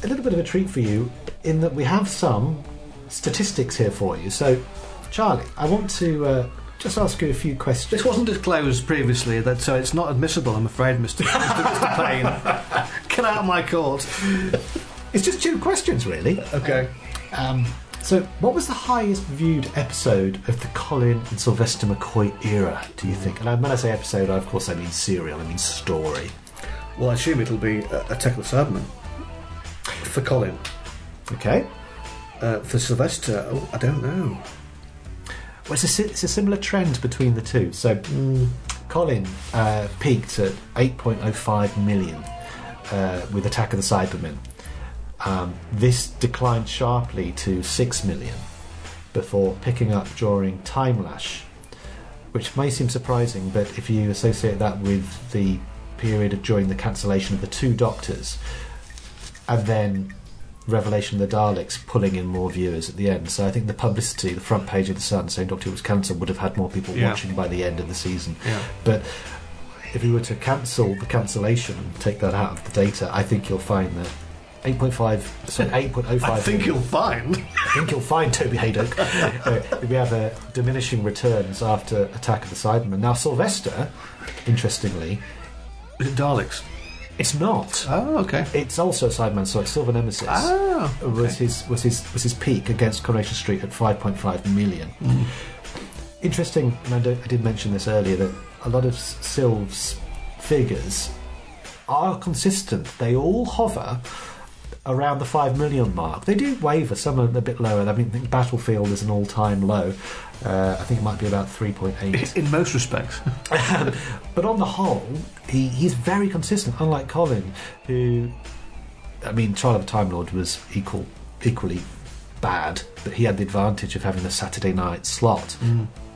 C: a little bit of a treat for you in that we have some statistics here for you. So, Charlie, I want to uh, just ask you a few questions.
D: This wasn't disclosed previously, that so it's not admissible. I'm afraid, Mr. Mr. Mr. Payne. Get out of my court.
C: It's just two questions, really.
D: Okay.
C: Um, so, what was the highest viewed episode of the Colin and Sylvester McCoy era, do you think? And when I say episode, of course, I mean serial, I mean story.
D: Well, I assume it'll be uh, Attack of the Cybermen for Colin.
C: Okay?
D: Uh, for Sylvester, oh, I don't know.
C: Well, it's a, si- it's a similar trend between the two. So, Colin uh, peaked at 8.05 million uh, with Attack of the Cybermen. Um, this declined sharply to 6 million before picking up during Timelash, which may seem surprising, but if you associate that with the period of, during the cancellation of the two Doctors, and then Revelation of the Daleks pulling in more viewers at the end. So I think the publicity, the front page of the Sun saying Doctor Who was cancelled would have had more people
D: Yeah.
C: watching by the end of the season.
D: Yeah.
C: But if you were to cancel the cancellation and take that out of the data, I think you'll find that 8.5, sorry, 8.05.
D: I think you'll find.
C: I think you'll find Toby Hadoke. uh, we have uh, diminishing returns after Attack of the Cybermen. Now, Sylvester, interestingly,
D: Is it Daleks?
C: it's not.
D: Oh, okay.
C: It's also a Cyberman, so it's Silver Nemesis.
D: Ah,
C: was his was his was his peak against Coronation Street at 5.5 million. interesting, and I, I did mention this earlier, that a lot of Sylve's figures are consistent. They all hover around the 5 million mark. They do waver, some are a bit lower. I mean, I think Battlefield is an all time low. Uh, I think it might be about 3.8.
D: In most respects.
C: But on the whole, he, he's very consistent, unlike Colin, who, I mean, Trial of a Time Lord was equal, equally bad, but he had the advantage of having the Saturday night slot.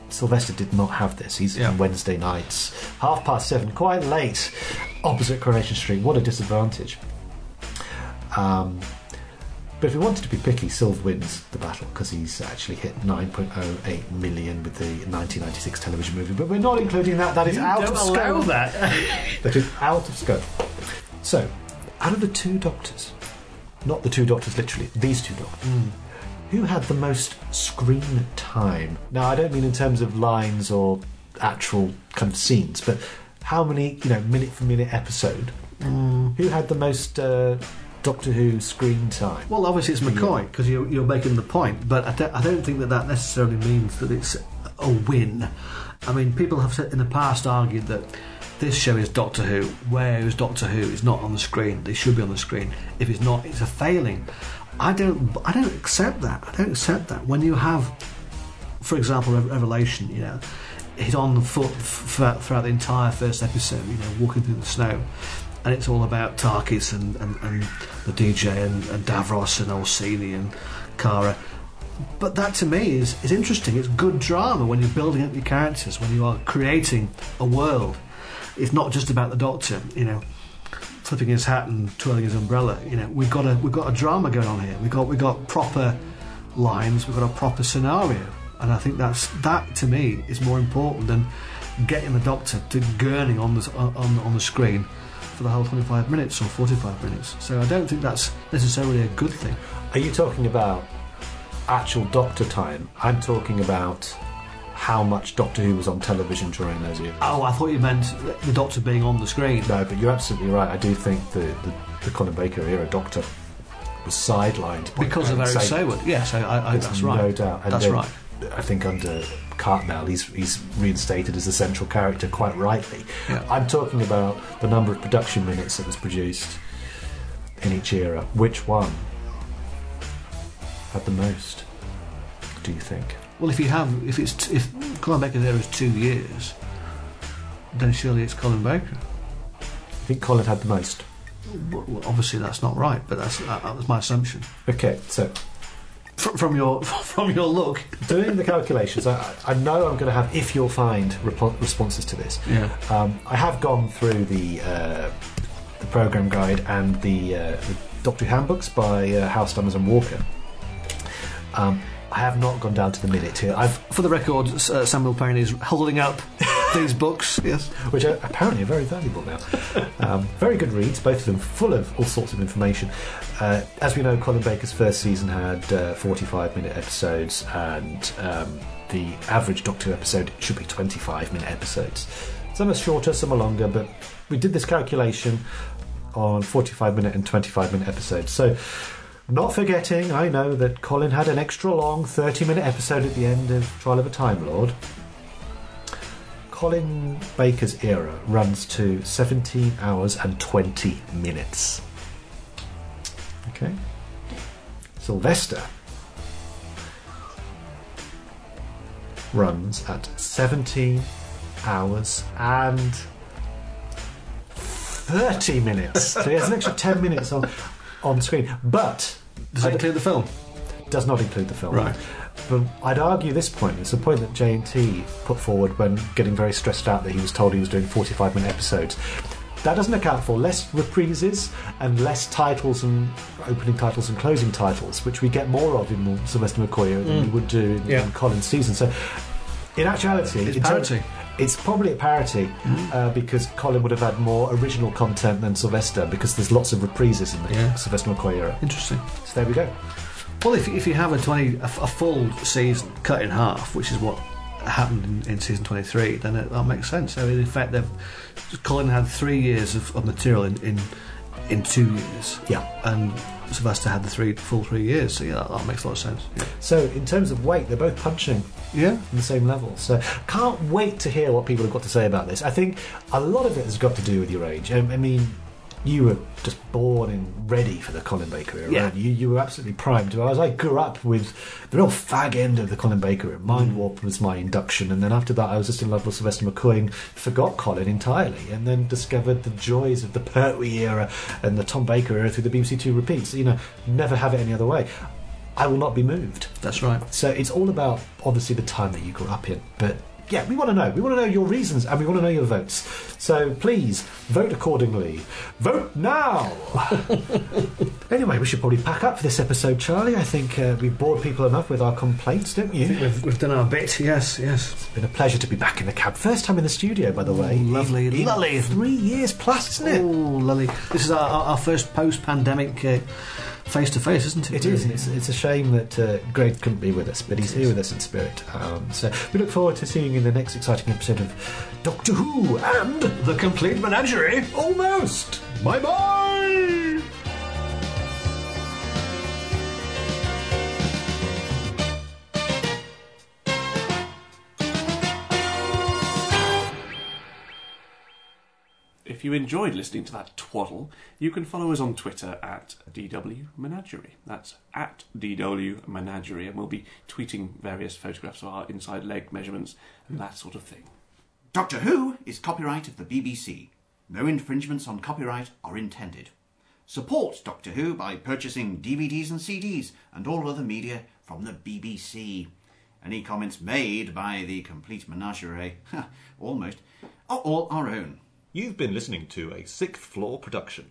C: Sylvester did not have this. He's
D: Yeah.
C: on Wednesday nights, half past seven, quite late, opposite Coronation Street. What a disadvantage. Um, but if we wanted to be picky, Sylve wins the battle because he's actually hit 9.08 million with the 1996 television movie. But we're not including that. That is out of scope.
D: that.
C: That is out of scope. So, out of the two doctors, not the two doctors literally, these two doctors, who had the most screen time? Now, I don't mean in terms of lines or actual kind of scenes, but how many, you know, minute for minute episode? Who had the most uh, Doctor Who screen time?
D: Well, obviously it's McCoy because you're, you're making the point, but I don't, I don't think that that necessarily means that it's a win. I mean, people have said in the past argued that this show is Doctor Who, Where is Doctor Who is not on the screen. They should be on the screen. If it's not, it's a failing. I don't. I don't accept that. I don't accept that. When you have, for example, Re- Revelation, you know, he's on the foot f- throughout the entire first episode. You know, walking through the snow, and it's all about Takis and, and, and the DJ and, and Davros and Orcini and Kara. But that to me is, is interesting. It's good drama when you're building up your characters, when you are creating a world. It's not just about the Doctor, you know, flipping his hat and twirling his umbrella. You know, we've got a we've got a drama going on here. We've got we've got proper lines. We've got a proper scenario, and I think that's that to me is more important than getting the Doctor to gurning on the on on the screen for the whole 25 minutes or 45 minutes. So I don't think that's necessarily a good thing.
C: Are you talking about actual Doctor time? I'm talking about how much Doctor Who was on television during those years.
D: Oh, I thought you meant the Doctor being on the screen.
C: No, but you're absolutely right. I do think the, the, the Colin Baker era Doctor was sidelined by
D: Because of Eric
C: Saward.
D: Saywood. Yes, I, I, that's
C: no doubt. And
D: that's
C: then
D: right.
C: I think under Cartmel, he's he's reinstated as a central character quite rightly.
D: Yeah.
C: I'm talking about the number of production minutes that was produced in each era. Which one had the most? Do you think?
D: Well, if you have, if it's t- if Colin Baker's era is two years, then surely it's Colin Baker.
C: I think Colin had the most.
D: Well, obviously that's not right, but that's that, that was my assumption
C: Okay, so
D: from, your from your look.
C: doing the calculations, I, I know I'm going to have, if you'll find repo- responses to this.
D: Yeah.
C: Um, I have gone through the uh, the program guide and the, uh, the Doctor Who handbooks by uh, Howe Stammers and Walker. Um, I have not gone down to the minute here. I've
D: For the record, uh, Samuel Payne is holding up these books. Yes.
C: which are apparently are very valuable now. Um, very good reads, both of them full of all sorts of information. Uh, as we know, Colin Baker's first season had uh, 45 minute episodes, and um, the average Doctor episode should be 25 minute episodes. Some are shorter, some are longer, but we did this calculation on 45 minute and 25 minute episodes. So, not forgetting, I know that Colin had an extra long 30 minute episode at the end of Trial of a Time Lord. Colin Baker's era runs to 17 hours and 20 minutes. Okay. Sylvester runs at 17 hours and 30 minutes. so he has an extra 10 minutes on, on screen. But
D: Does that include the film?
C: does not include the film.
D: Right.
C: But I'd argue this point. It's a point that J&T put forward when getting very stressed out that he was told he was doing 45 minute episodes. That doesn't account for less reprises and less titles and opening titles and closing titles, which we get more of in Sylvester McCoy than we would do in,
D: Yeah.
C: in Colin's season. So, in actuality,
D: It's parity.
C: it's probably a parity uh, because Colin would have had more original content than Sylvester because there's lots of reprises in the
D: Yeah.
C: Sylvester McCoy era.
D: Interesting.
C: So there we go.
D: Well, if, if you have a twenty a, a full season cut in half, which is what happened in, in season twenty three, then it, that makes sense. So in effect, they've Colin had three years of, of material in, in in two years.
C: Yeah.
D: and Sylvester had the three full three years. So yeah, that, that makes a lot of sense. Yeah.
C: So, in terms of weight, they're both punching
D: yeah.
C: on the same level. So, can't wait to hear what people have got to say about this. I think a lot of it has got to do with your age. Um, I mean, you were just born and ready for the Colin Baker era.
D: Yeah.
C: You, you were absolutely primed. Whereas I grew up with the real fag end of the Colin Baker era. Mind mm. Warp was my induction, and then after that, I was just in love with Sylvester McCoy and forgot Colin entirely, and then discovered the joys of the Pertwee era and the Tom Baker era through the BBC Two repeats. You know, never have it any other way. I will not be moved.
D: That's right.
C: So it's all about obviously the time that you grew up in, but yeah, we want to know. We want to know your reasons and we want to know your votes. So please vote accordingly. Vote now. anyway, we should probably pack up for this episode, Charlie. I think uh, we've bored people enough with our complaints, don't you?
D: We've, we've done our bit. Yes, yes.
C: It's been a pleasure to be back in the cab. First time in the studio, by the way.
D: Ooh, lovely,
C: In-
D: lovely.
C: Three years plus, isn't it?
D: Oh, Lily. This is our, our our first post-pandemic uh, face-to-face, isn't it?
C: It is, and it's, it's a shame that uh, Greg couldn't be with us, but he's here with us in spirit. Um, so we look forward to seeing you in the next exciting episode of Doctor Who and
D: The complete menagerie.
C: Almost. Bye bye.
B: If you enjoyed listening to that twaddle, you can follow us on Twitter at DW Menagerie. That's at DW Menagerie, and we'll be tweeting various photographs of our inside leg measurements and that sort of thing.
I: Doctor Who is copyright of the BBC. No infringements on copyright are intended. Support Doctor Who by purchasing DVDs and CDs and all other media from the BBC. Any comments made by the complete menagerie, almost, are all our own.
J: You've been listening to a sixth floor production.